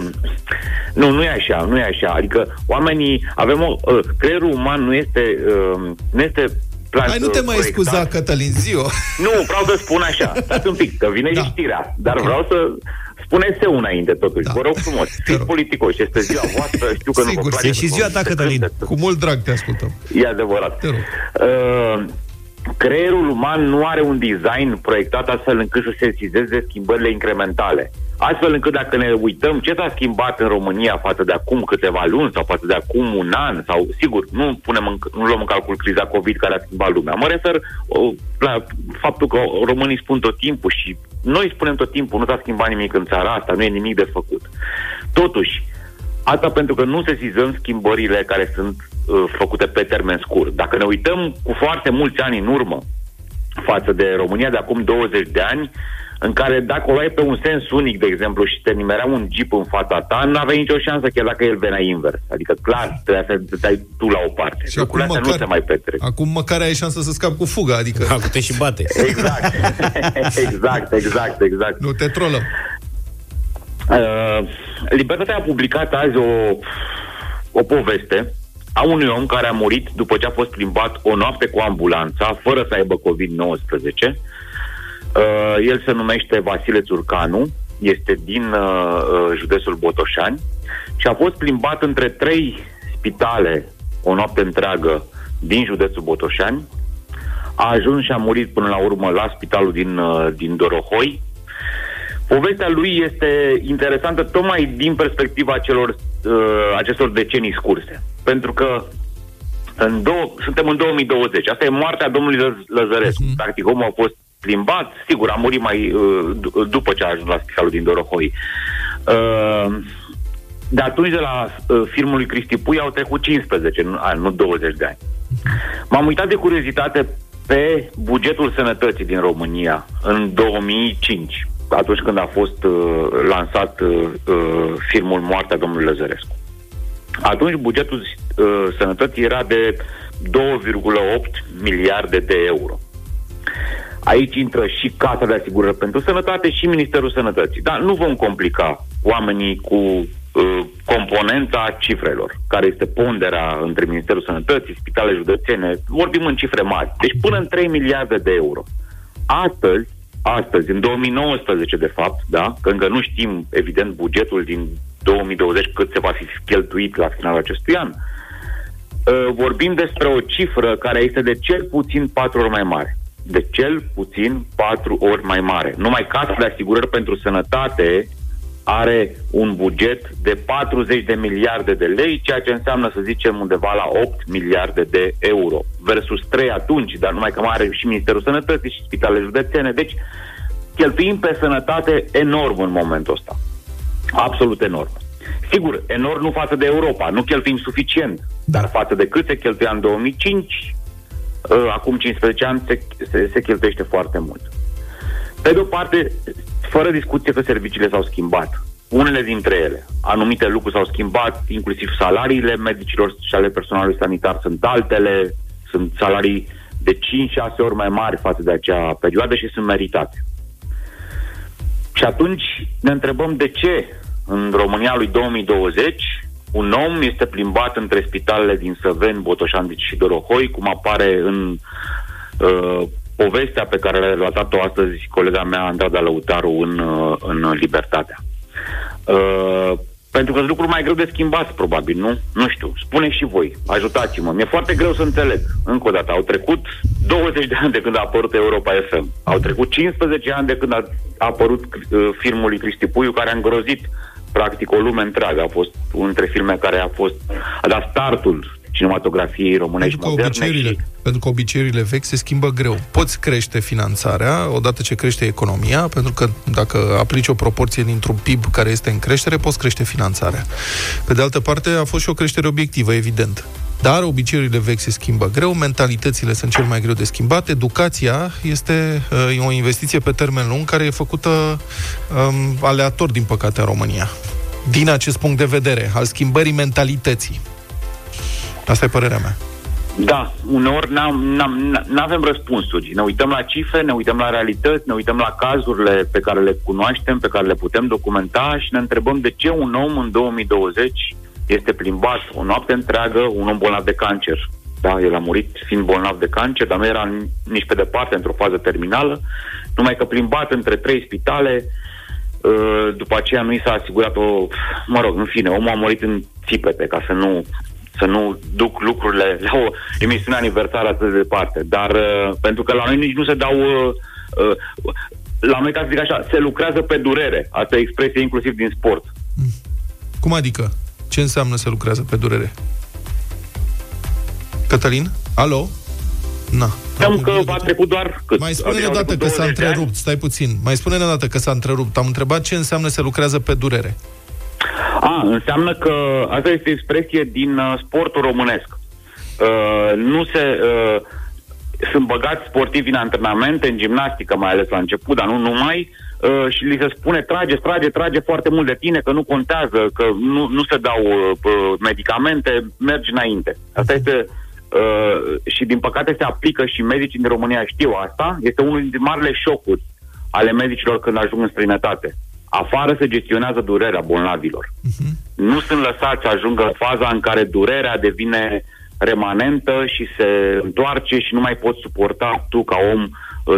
nu, nu e așa, nu e așa. Adică oamenii, avem o, uh, creierul uman nu este, uh, nu este plan, Hai, nu te mai proiectat. scuza, Cătălin, ziua. Nu, vreau să spun așa, stați un pic, că vine da. știrea, dar okay. vreau să spuneți eu înainte, totuși. Da. Vă rog frumos, fiți politicoși, este ziua voastră, știu că Sigur, nu vă place. E și ziua ta, Cătălin. Cu mult drag te ascultăm. E adevărat. Te rog. Uh, creierul uman nu are un design proiectat astfel încât să sensizeze schimbările incrementale. Astfel încât dacă ne uităm ce s-a schimbat în România față de acum câteva luni sau față de acum un an, sau sigur, nu, punem în, nu luăm în calcul criza COVID care a schimbat lumea. Mă refer uh, la faptul că românii spun tot timpul și noi spunem tot timpul, nu s-a schimbat nimic în țara asta, nu e nimic de făcut. Totuși, Asta pentru că nu sesizăm schimbările care sunt uh, făcute pe termen scurt. Dacă ne uităm cu foarte mulți ani în urmă față de România de acum 20 de ani, în care dacă o luai pe un sens unic, de exemplu, și te nimerea un jeep în fața ta, nu aveai nicio șansă chiar dacă el venea invers. Adică, clar, trebuia să te dai tu la o parte. Și acum Lucrurile astea măcar, nu se mai petrec. acum măcar ai șansa să scapi cu fuga, adică... Acum te și bate. Exact, exact, exact, exact. Nu te trolăm. Uh, Libertatea a publicat azi o, o poveste a unui om care a murit după ce a fost plimbat o noapte cu ambulanța, fără să aibă COVID-19. Uh, el se numește Vasile Țurcanu, este din uh, uh, județul Botoșani și a fost plimbat între trei spitale o noapte întreagă din județul Botoșani. A ajuns și a murit până la urmă la spitalul din, uh, din Dorohoi, Povestea lui este interesantă tocmai din perspectiva celor, uh, acestor decenii scurse. Pentru că în două, suntem în 2020. Asta e moartea domnului Lă- Lăzărescu. Uh-huh. Practic, omul a fost plimbat, sigur, a murit mai uh, d- după ce a ajuns la spitalul din Dorohoi. Uh, de atunci, de la uh, filmul lui Cristi Pui, au trecut 15 nu, ani, nu 20 de ani. M-am uitat de curiozitate pe bugetul sănătății din România în 2005, atunci când a fost uh, lansat uh, uh, filmul Moartea domnului Lăzărescu. Atunci bugetul uh, sănătății era de 2,8 miliarde de euro. Aici intră și Casa de Asigurări pentru Sănătate și Ministerul Sănătății. Dar nu vom complica oamenii cu uh, componenta cifrelor, care este ponderea între Ministerul Sănătății, spitale județene, vorbim în cifre mari. Deci până în 3 miliarde de euro. Astăzi, astăzi, în 2019 de fapt, da, că încă nu știm, evident, bugetul din 2020 cât se va fi cheltuit la finalul acestui an, uh, vorbim despre o cifră care este de cel puțin patru ori mai mare. De cel puțin patru ori mai mare. Numai Casa de Asigurări pentru Sănătate are un buget de 40 de miliarde de lei, ceea ce înseamnă, să zicem, undeva la 8 miliarde de euro. Versus 3 atunci, dar numai că mai are și Ministerul Sănătății și spitalele județene. Deci, cheltuim pe sănătate enorm în momentul ăsta. Absolut enorm. Sigur, enorm nu față de Europa, nu cheltuim suficient, dar față de cât se cheltuia în 2005, uh, acum 15 ani se, se, se cheltuiește foarte mult. Pe de o parte, fără discuție că serviciile s-au schimbat. Unele dintre ele. Anumite lucruri s-au schimbat, inclusiv salariile medicilor și ale personalului sanitar sunt altele, sunt salarii de 5-6 ori mai mari față de acea perioadă și sunt meritate. Și atunci ne întrebăm de ce în România lui 2020 un om este plimbat între spitalele din Săveni, Botoșani și Dorohoi, cum apare în uh, povestea pe care a relatat-o astăzi colega mea, Andrada Lăutaru, în, uh, în Libertatea. Uh, pentru că sunt lucruri mai greu de schimbat, probabil, nu? Nu știu. Spune și voi. Ajutați-mă. Mi-e foarte greu să înțeleg. Încă o dată. Au trecut 20 de ani de când a apărut Europa FM. Au trecut 15 ani de când a apărut uh, filmul lui Cristi Puiu, care a îngrozit practic o lume întreagă. A fost unul dintre filme care a fost a dat startul cinematografiei românești Pentru că, moderne obiceiurile, și pentru că obiceiurile vechi se schimbă greu. Poți crește finanțarea odată ce crește economia, pentru că dacă aplici o proporție dintr-un PIB care este în creștere, poți crește finanțarea. Pe de altă parte, a fost și o creștere obiectivă, evident. Dar obiceiurile vechi se schimbă greu, mentalitățile sunt cel mai greu de schimbat, educația este uh, o investiție pe termen lung care e făcută um, aleator, din păcate, în România. Din acest punct de vedere, al schimbării mentalității. Asta e părerea mea. Da, uneori nu avem răspunsuri. Ne uităm la cifre, ne uităm la realități, ne uităm la cazurile pe care le cunoaștem, pe care le putem documenta și ne întrebăm de ce un om în 2020 este plimbat o noapte întreagă, un om bolnav de cancer. Da, el a murit fiind bolnav de cancer, dar nu era nici pe departe într-o fază terminală, numai că plimbat între trei spitale, uh, după aceea nu i s-a asigurat o... Mă rog, în fine, omul a murit în țipete, ca să nu să nu duc lucrurile la o emisiune aniversară atât de departe. Dar uh, pentru că la noi nici nu se dau... Uh, uh, la noi, ca să zic așa, se lucrează pe durere. Asta e expresie inclusiv din sport. Cum adică? Ce înseamnă să lucrează pe durere? Cătălin? Alo? Na. Știam că a trecut doar cât? Mai spune-ne Adică au dată că trecut s-a 20 de ani? întrerupt, stai puțin. Mai spune-ne dată că s-a întrerupt. Am întrebat ce înseamnă să lucrează pe durere. A, înseamnă că asta este expresie din uh, sportul românesc. uh, nu se... Uh, sunt băgați sportivi în antrenamente, în gimnastică mai ales la început, dar nu numai, uh, și li se spune trage, trage, trage foarte mult de tine, că nu contează, că nu, nu se dau uh, medicamente, mergi înainte. Asta este uh, și din păcate se aplică și medicii din România știu asta, este unul dintre marile șocuri ale medicilor când ajung în străinătate. Afară se gestionează durerea bolnavilor. Uh-huh. Nu sunt lăsați să ajungă în faza în care durerea devine remanentă și se întoarce și nu mai poți suporta tu ca om uh,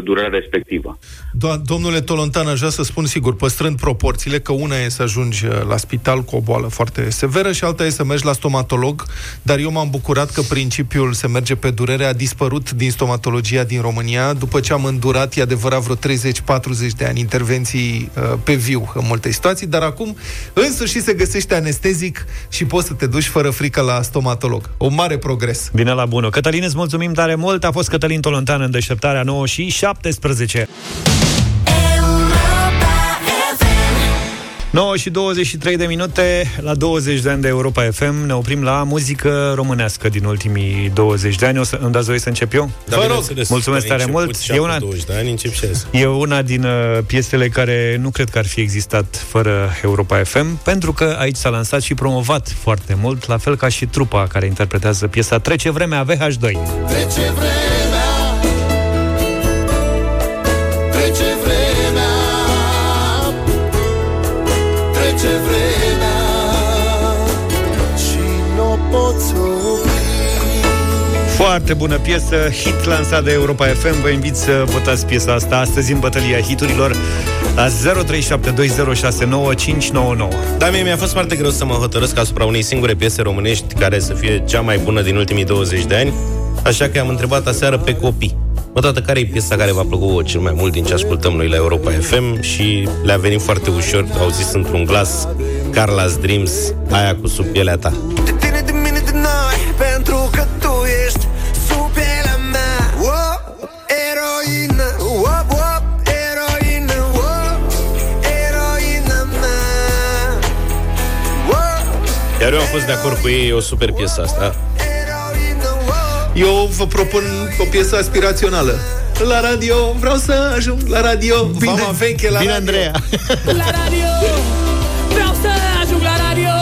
durerea respectivă. Do- domnule Tolontan, aș vrea să spun sigur, păstrând proporțiile, că una e să ajungi uh, la spital cu o boală foarte severă și alta e să mergi la stomatolog, dar eu m-am bucurat că principiul se merge pe durere a dispărut din stomatologia din România, după ce am îndurat, e adevărat, vreo 30-40 de ani intervenții uh, pe viu în multe situații, dar acum în și se găsește anestezic și poți să te duci fără frică la stomatolog. O mare progres. Bine la bună. Cătălin, îți mulțumim tare mult. A fost Cătălin Tolontan în deșteptarea 9 și 17. 9 și 23 de minute la 20 de ani de Europa FM Ne oprim la muzică românească din ultimii 20 de ani O să îmi dați voi să încep eu? Da, Vă rog, mulțumesc tare mult E una, 20 de ani, încep și e una din uh, piesele care nu cred că ar fi existat fără Europa FM Pentru că aici s-a lansat și promovat foarte mult La fel ca și trupa care interpretează piesa Trece vremea VH2 Trece vremea Foarte bună piesă, hit lansat de Europa FM Vă invit să votați piesa asta astăzi în bătălia hiturilor la 0372069599 Da, mie mi-a fost foarte greu să mă hotărăsc asupra unei singure piese românești care să fie cea mai bună din ultimii 20 de ani, așa că am întrebat aseară pe copii. Mă, tată, care e piesa care v-a plăcut cel mai mult din ce ascultăm noi la Europa FM și le-a venit foarte ușor, au zis într-un glas Carla's Dreams, aia cu sub pielea ta. De tine, de mine, de noi Pentru că tu Iar eu am fost de acord cu ei, e o super piesă asta. Eu vă propun o piesă aspirațională. La radio, vreau să ajung la radio. Bine, Vama veche la bine radio. Andreea. La radio Vreau să ajung la radio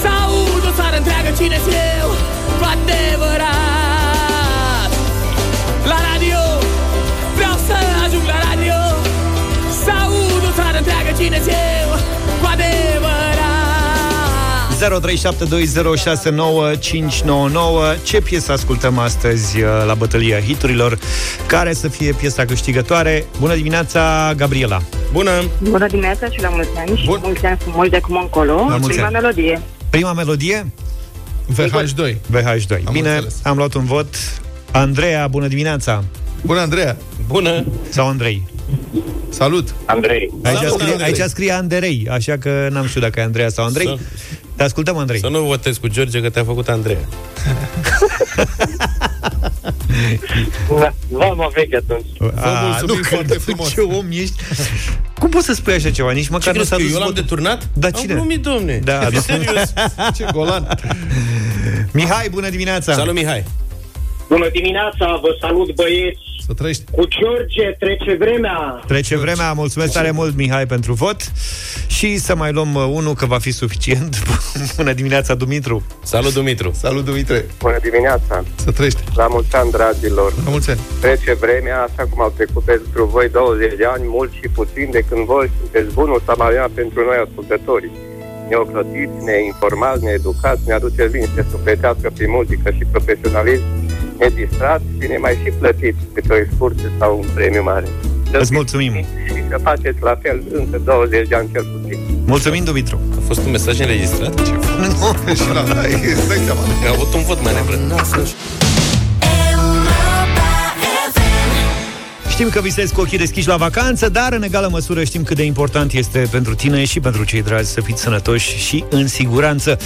Să aud o țară întreagă cine eu 0372069599 Ce piesă ascultăm astăzi uh, la bătălia hiturilor? Care să fie piesa câștigătoare? Bună dimineața, Gabriela! Bună! Bună dimineața și la mulți ani și Bun. mulți ani frumoși de acum încolo. mulți Prima ani. melodie. Prima melodie? VH2. VH2. Am Bine, înțeles. am luat un vot. Andreea, bună dimineața! Bună, Andreea! Bună! Sau Andrei? Salut! Andrei. Aici Salut, scrie, Andrei. aici scrie Andrei, așa că n-am știut dacă e Andreea sau Andrei. Să- Te ascultăm, Andrei. Să nu votezi cu George că te-a făcut Andreea. Vama veche atunci. A, mulțumim nu, foarte că- frumos. Ce om ești? Cum poți să spui așa ceva? Nici Ce măcar nu crezi s-a că dus eu l-am votul. deturnat? Da, Am cine? glumit, domne. Da, Fii da. serios. Ce golan! Mihai, bună dimineața! Salut, Mihai. Bună dimineața, vă salut băieți! Să trăiești! Cu George trece vremea! Trece vremea, mulțumesc tare mult, Mihai, pentru vot. Și să mai luăm uh, unul, că va fi suficient. Bună dimineața, Dumitru! Salut, Dumitru! Salut, Dumitre! Bună dimineața! Să trăiești! La mulți ani, dragilor! La mulți ani! Trece vremea, așa cum au trecut pentru voi 20 de ani, mult și puțin, de când voi sunteți bunul samarian pentru noi ascultătorii. Ne ocrotiți, ne informați, ne educați, ne aduceți liniște sufletească prin muzică și profesionalism, ne distrați și ne mai și plătiți câte o excursie sau un premiu mare. Îți mulțumim! Și să faceți la fel încă 20 de ani cel puțin. Mulțumim, Dumitru! A fost un mesaj înregistrat? Ce și la da, îți dai seama. A avut un vot mai Știm că visezi cu ochii deschiși la vacanță, dar în egală măsură știm cât de important este pentru tine și pentru cei dragi să fiți sănătoși și în siguranță.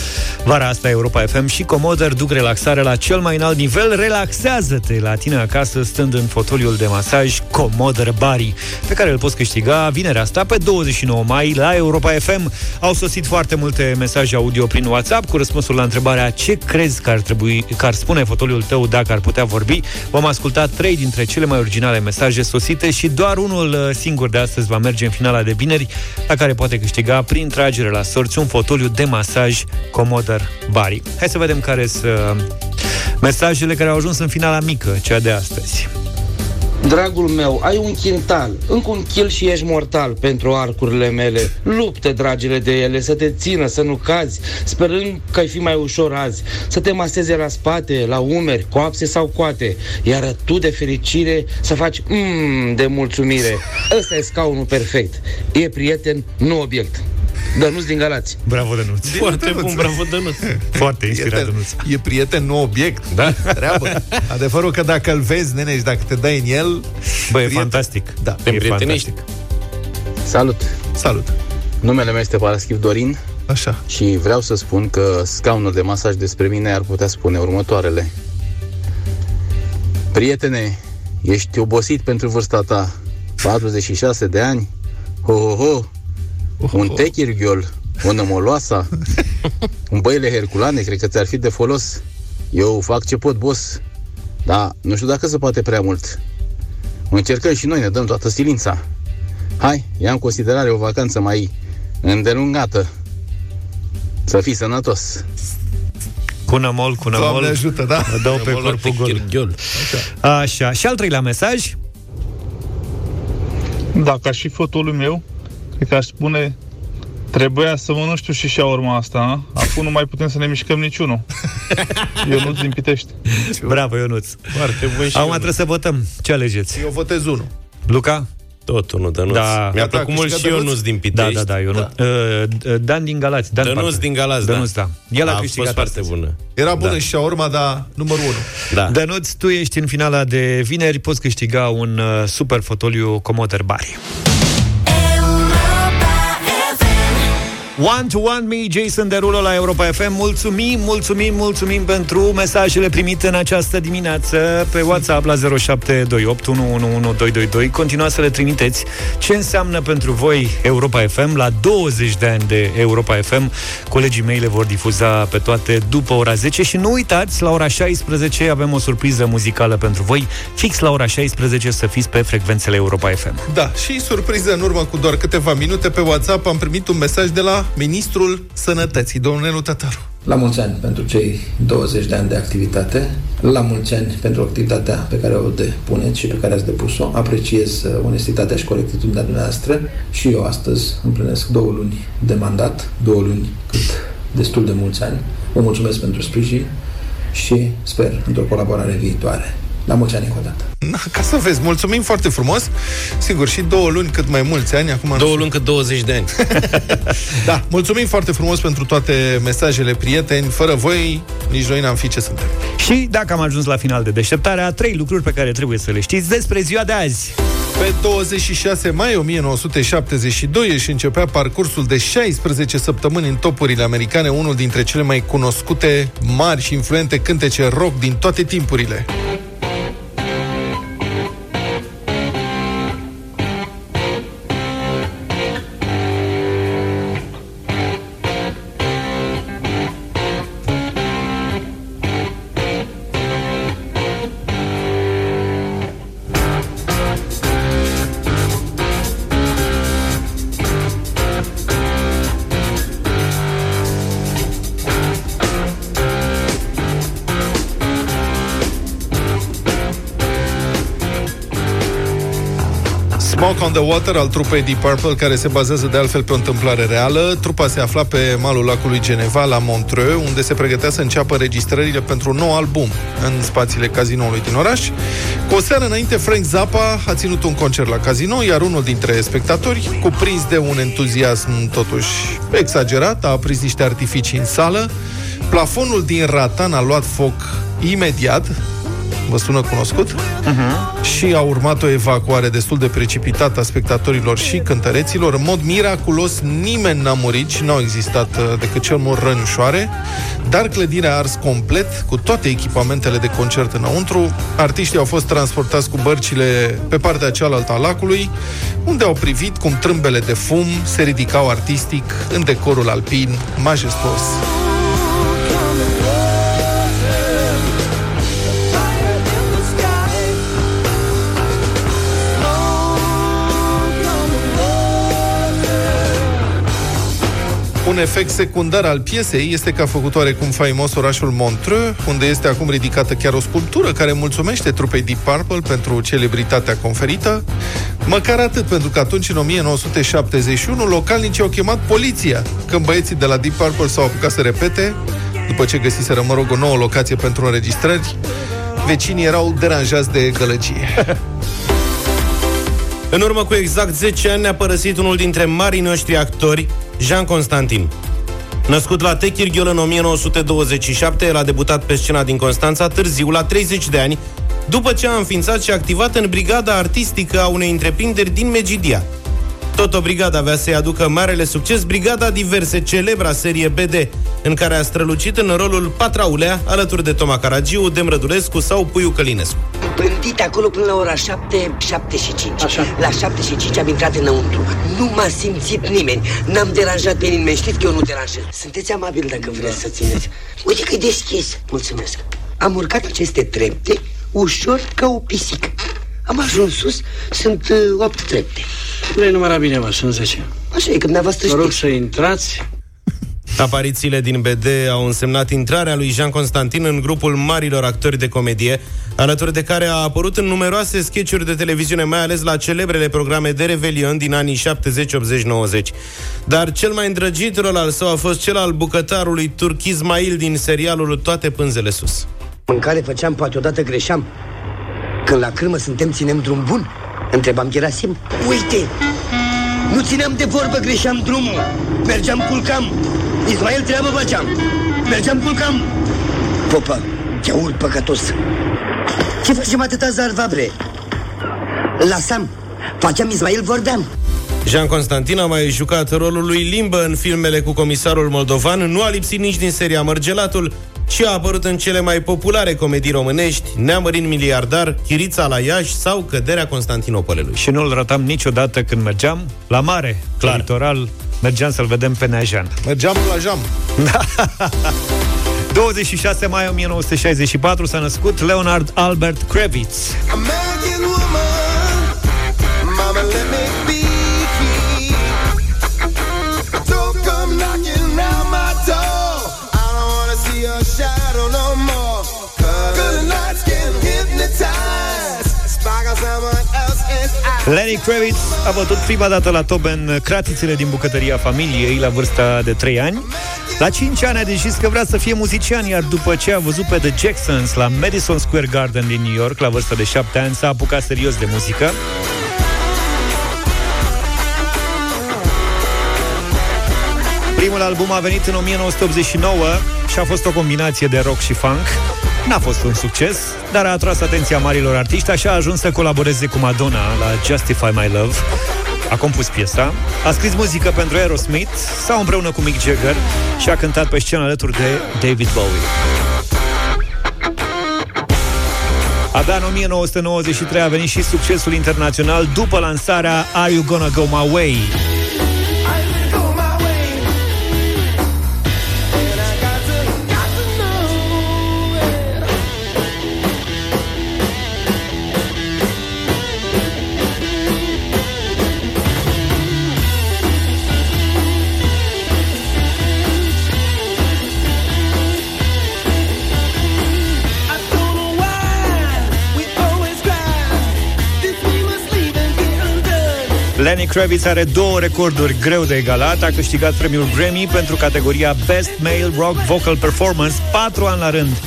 Vara asta Europa FM și Comoder duc relaxare la cel mai înalt nivel. Relaxează-te la tine acasă stând în fotoliul de masaj Comoder Bari, pe care îl poți câștiga vinerea asta pe 29 mai la Europa FM. Au sosit foarte multe mesaje audio prin WhatsApp cu răspunsul la întrebarea ce crezi că ar trebui, că ar spune fotoliul tău dacă ar putea vorbi. Vom asculta trei dintre cele mai originale mesaje sosite și doar unul uh, singur de astăzi va merge în finala de vineri, la care poate câștiga prin tragere la sorți un fotoliu de masaj Commodore Bari. Hai să vedem care sunt uh, mesajele care au ajuns în finala mică, cea de astăzi. Dragul meu, ai un chintal, încă un kil și ești mortal pentru arcurile mele. Lupte, dragile, de ele, să te țină, să nu cazi, sperând că ai fi mai ușor azi, să te maseze la spate, la umeri, coapse sau coate, iar tu de fericire să faci mmm de mulțumire. Ăsta e scaunul perfect. E prieten, nu obiect. Dănuț din Galați. Bravo, Dănuț. Foarte bun, bravo, Dănuț. Foarte inspirat, prieten, Dănuț. E prieten, nu obiect. Da? Treabă. Adevărul că dacă îl vezi, nene, și dacă te dai în el... Bă, e prieten- fantastic. Da. Te împrietenești. Salut! Salut! Numele meu este Paraschiv Dorin Așa. și vreau să spun că scaunul de masaj despre mine ar putea spune următoarele. Prietene, ești obosit pentru vârsta ta, 46 de ani, ho, ho, ho, un techirghiol, o nămoloasa, un băile herculane, cred că ți-ar fi de folos. Eu fac ce pot, boss, dar nu știu dacă se poate prea mult. Încercăm și noi, ne dăm toată silința. Hai, ia în considerare o vacanță mai îndelungată. Să fii sănătos. Cu nămol, cu nămol. Doamne ajută, da? Mă dau pe Nămol, corpul gol. techirghiol. Așa. Și al treilea mesaj. Dacă aș fi fotolul meu, cred că aș spune Trebuia să mănânc tu și șaurma asta, a? Acum nu mai putem să ne mișcăm niciunul. Eu nu din Pitești. Bravo, Ionuț. Foarte bun și Acum Ionuț. trebuie să votăm. Ce alegeți? Eu votez unul. Luca? Tot unul, Dănuț. Da. Mi-a Gata, plăcut mult și câștigat Ionuț din Da, Pitești. da, da, Ionuț. Da. Uh, Dan din Galați. Dan Dănuț parcă. din Galați, da. Dănuț, da. El a, a câștigat fost foarte astăzi. bună. Era bună Da. și urma, dar numărul 1. Da. Dănuț, tu ești în finala de vineri, poți câștiga un uh, super fotoliu Comoter Bari. One to One Me, Jason Derulo la Europa FM. Mulțumim, mulțumim, mulțumim pentru mesajele primite în această dimineață pe WhatsApp la 0728111222. Continuați să le trimiteți ce înseamnă pentru voi Europa FM la 20 de ani de Europa FM. Colegii mei le vor difuza pe toate după ora 10 și nu uitați, la ora 16 avem o surpriză muzicală pentru voi. Fix la ora 16 să fiți pe frecvențele Europa FM. Da, și surpriză, în urmă cu doar câteva minute pe WhatsApp am primit un mesaj de la Ministrul Sănătății, domnul Nelu Tătaru. La mulți ani pentru cei 20 de ani de activitate, la mulți ani pentru activitatea pe care o depuneți și pe care ați depus-o. Apreciez uh, onestitatea și corectitudinea dumneavoastră și eu astăzi împlinesc două luni de mandat, două luni cât destul de mulți ani. Vă mulțumesc pentru sprijin și sper într-o colaborare viitoare. La mulți ani încă o dată. Na, ca să vezi, mulțumim foarte frumos. Sigur, și două luni cât mai mulți ani. Acum Două luni cât 20 de ani. Da, mulțumim foarte frumos pentru toate mesajele, prieteni. Fără voi, nici noi n-am fi ce suntem. Și dacă am ajuns la final de deșteptare, trei lucruri pe care trebuie să le știți despre ziua de azi. Pe 26 mai 1972 își începea parcursul de 16 săptămâni în topurile americane, unul dintre cele mai cunoscute, mari și influente cântece rock din toate timpurile. On the Water al trupei Deep Purple, care se bazează de altfel pe o întâmplare reală. Trupa se afla pe malul lacului Geneva, la Montreux, unde se pregătea să înceapă registrările pentru un nou album în spațiile cazinoului din oraș. Cu o seară înainte, Frank Zappa a ținut un concert la casino, iar unul dintre spectatori, cuprins de un entuziasm totuși exagerat, a aprins niște artificii în sală. Plafonul din Ratan a luat foc imediat, Vă sună cunoscut? Uh-huh. Și a urmat o evacuare destul de precipitată a spectatorilor și cântăreților. În mod miraculos, nimeni n-a murit și n-au existat uh, decât cel mult răni ușoare, dar clădirea a ars complet, cu toate echipamentele de concert înăuntru. Artiștii au fost transportați cu bărcile pe partea cealaltă a lacului, unde au privit cum trâmbele de fum se ridicau artistic în decorul alpin majestos. Un efect secundar al piesei este că a făcut oarecum faimos orașul Montreux, unde este acum ridicată chiar o sculptură care mulțumește trupei Deep Purple pentru celebritatea conferită. Măcar atât, pentru că atunci, în 1971, localnicii au chemat poliția, când băieții de la Deep Purple s-au apucat să repete, după ce găsiseră, mă rog, o nouă locație pentru înregistrări, vecinii erau deranjați de gălăgie. În urmă cu exact 10 ani ne-a părăsit unul dintre marii noștri actori, Jean Constantin. Născut la Techirghiol în 1927, el a debutat pe scena din Constanța târziu, la 30 de ani, după ce a înființat și activat în brigada artistică a unei întreprinderi din Megidia. Tot o brigadă avea să-i aducă marele succes, brigada diverse, celebra serie BD, în care a strălucit în rolul Patraulea, alături de Toma Caragiu, Demrădulescu sau Puiu Călinescu. Pândit acolo până la ora 7, 7 și 5. Așa. La 7 și 5 am intrat înăuntru. Nu m-a simțit nimeni. N-am deranjat pe nimeni. Știți că eu nu deranjez. Sunteți amabil dacă vreți să țineți. Uite că e deschis. Mulțumesc. Am urcat aceste trepte ușor ca o pisică. Am ajuns sus, sunt uh, 8 trepte. Le număra bine, mă, sunt 10. Așa e, că dumneavoastră Vă rog știți. să intrați. Aparițiile din BD au însemnat intrarea lui Jean Constantin în grupul marilor actori de comedie, alături de care a apărut în numeroase sketchuri de televiziune, mai ales la celebrele programe de Revelion din anii 70, 80, 90. Dar cel mai îndrăgit rol al său a fost cel al bucătarului turc Ismail din serialul Toate pânzele sus. Mâncare făceam, poate odată greșeam. Când la crâmă suntem, ținem drum bun? Întrebam Gerasim. Uite! Nu țineam de vorbă, greșeam drumul. Mergeam, culcam. Ismail treabă făceam. Mergeam, culcam. Popa, chiaur păcătos. Ce facem atâta zarva, bre? Lasam. Făceam, Ismail vorbeam. Jean Constantin a mai jucat rolul lui Limbă în filmele cu comisarul moldovan, nu a lipsit nici din seria Mărgelatul și a apărut în cele mai populare comedii românești, Neamărin miliardar, Chirița la Iași sau Căderea Constantinopolului. Și nu-l ratam niciodată când mergeam la mare, Clar. litoral, mergeam să-l vedem pe Neajan. Mergeam la jam. 26 mai 1964 s-a născut Leonard Albert Kravitz. American Lenny Kravitz a bătut prima dată la Toben cratițele din bucătăria familiei la vârsta de 3 ani. La 5 ani a decis că vrea să fie muzician, iar după ce a văzut pe The Jacksons la Madison Square Garden din New York, la vârsta de 7 ani, s-a apucat serios de muzică. Primul album a venit în 1989 și a fost o combinație de rock și funk. N-a fost un succes, dar a atras atenția marilor artiști, așa a ajuns să colaboreze cu Madonna la Justify My Love. A compus piesa, a scris muzică pentru Aerosmith sau împreună cu Mick Jagger și a cântat pe scenă alături de David Bowie. Abia în 1993 a venit și succesul internațional după lansarea Are You Gonna Go My Way? Lenny Kravitz are două recorduri greu de egalat. A câștigat premiul Grammy pentru categoria Best Male Rock Vocal Performance patru ani la rând.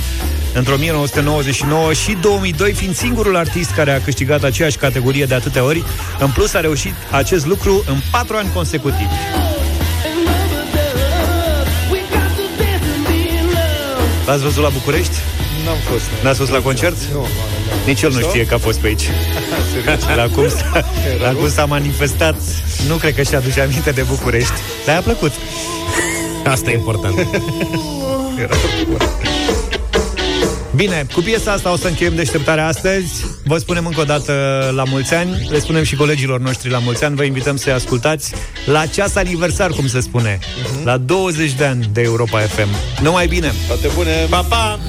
Între 1999 și 2002, fiind singurul artist care a câștigat aceeași categorie de atâtea ori, în plus a reușit acest lucru în patru ani consecutivi. L-ați văzut la București? N-am fost. N-ați fost la concert? Nu. Nici el nu Sau? știe că a fost pe aici. la cum, s-a, la cum s-a manifestat, nu cred că și aduce aminte de București. Dar a plăcut. Asta e important. Bine, cu piesa asta o să încheiem deșteptarea astăzi. Vă spunem încă o dată la mulți ani, le spunem și colegilor noștri la mulți ani, vă invităm să-i ascultați la ceas aniversar, cum se spune, la 20 de ani de Europa FM. Numai bine! Toate bune! Pa, pa!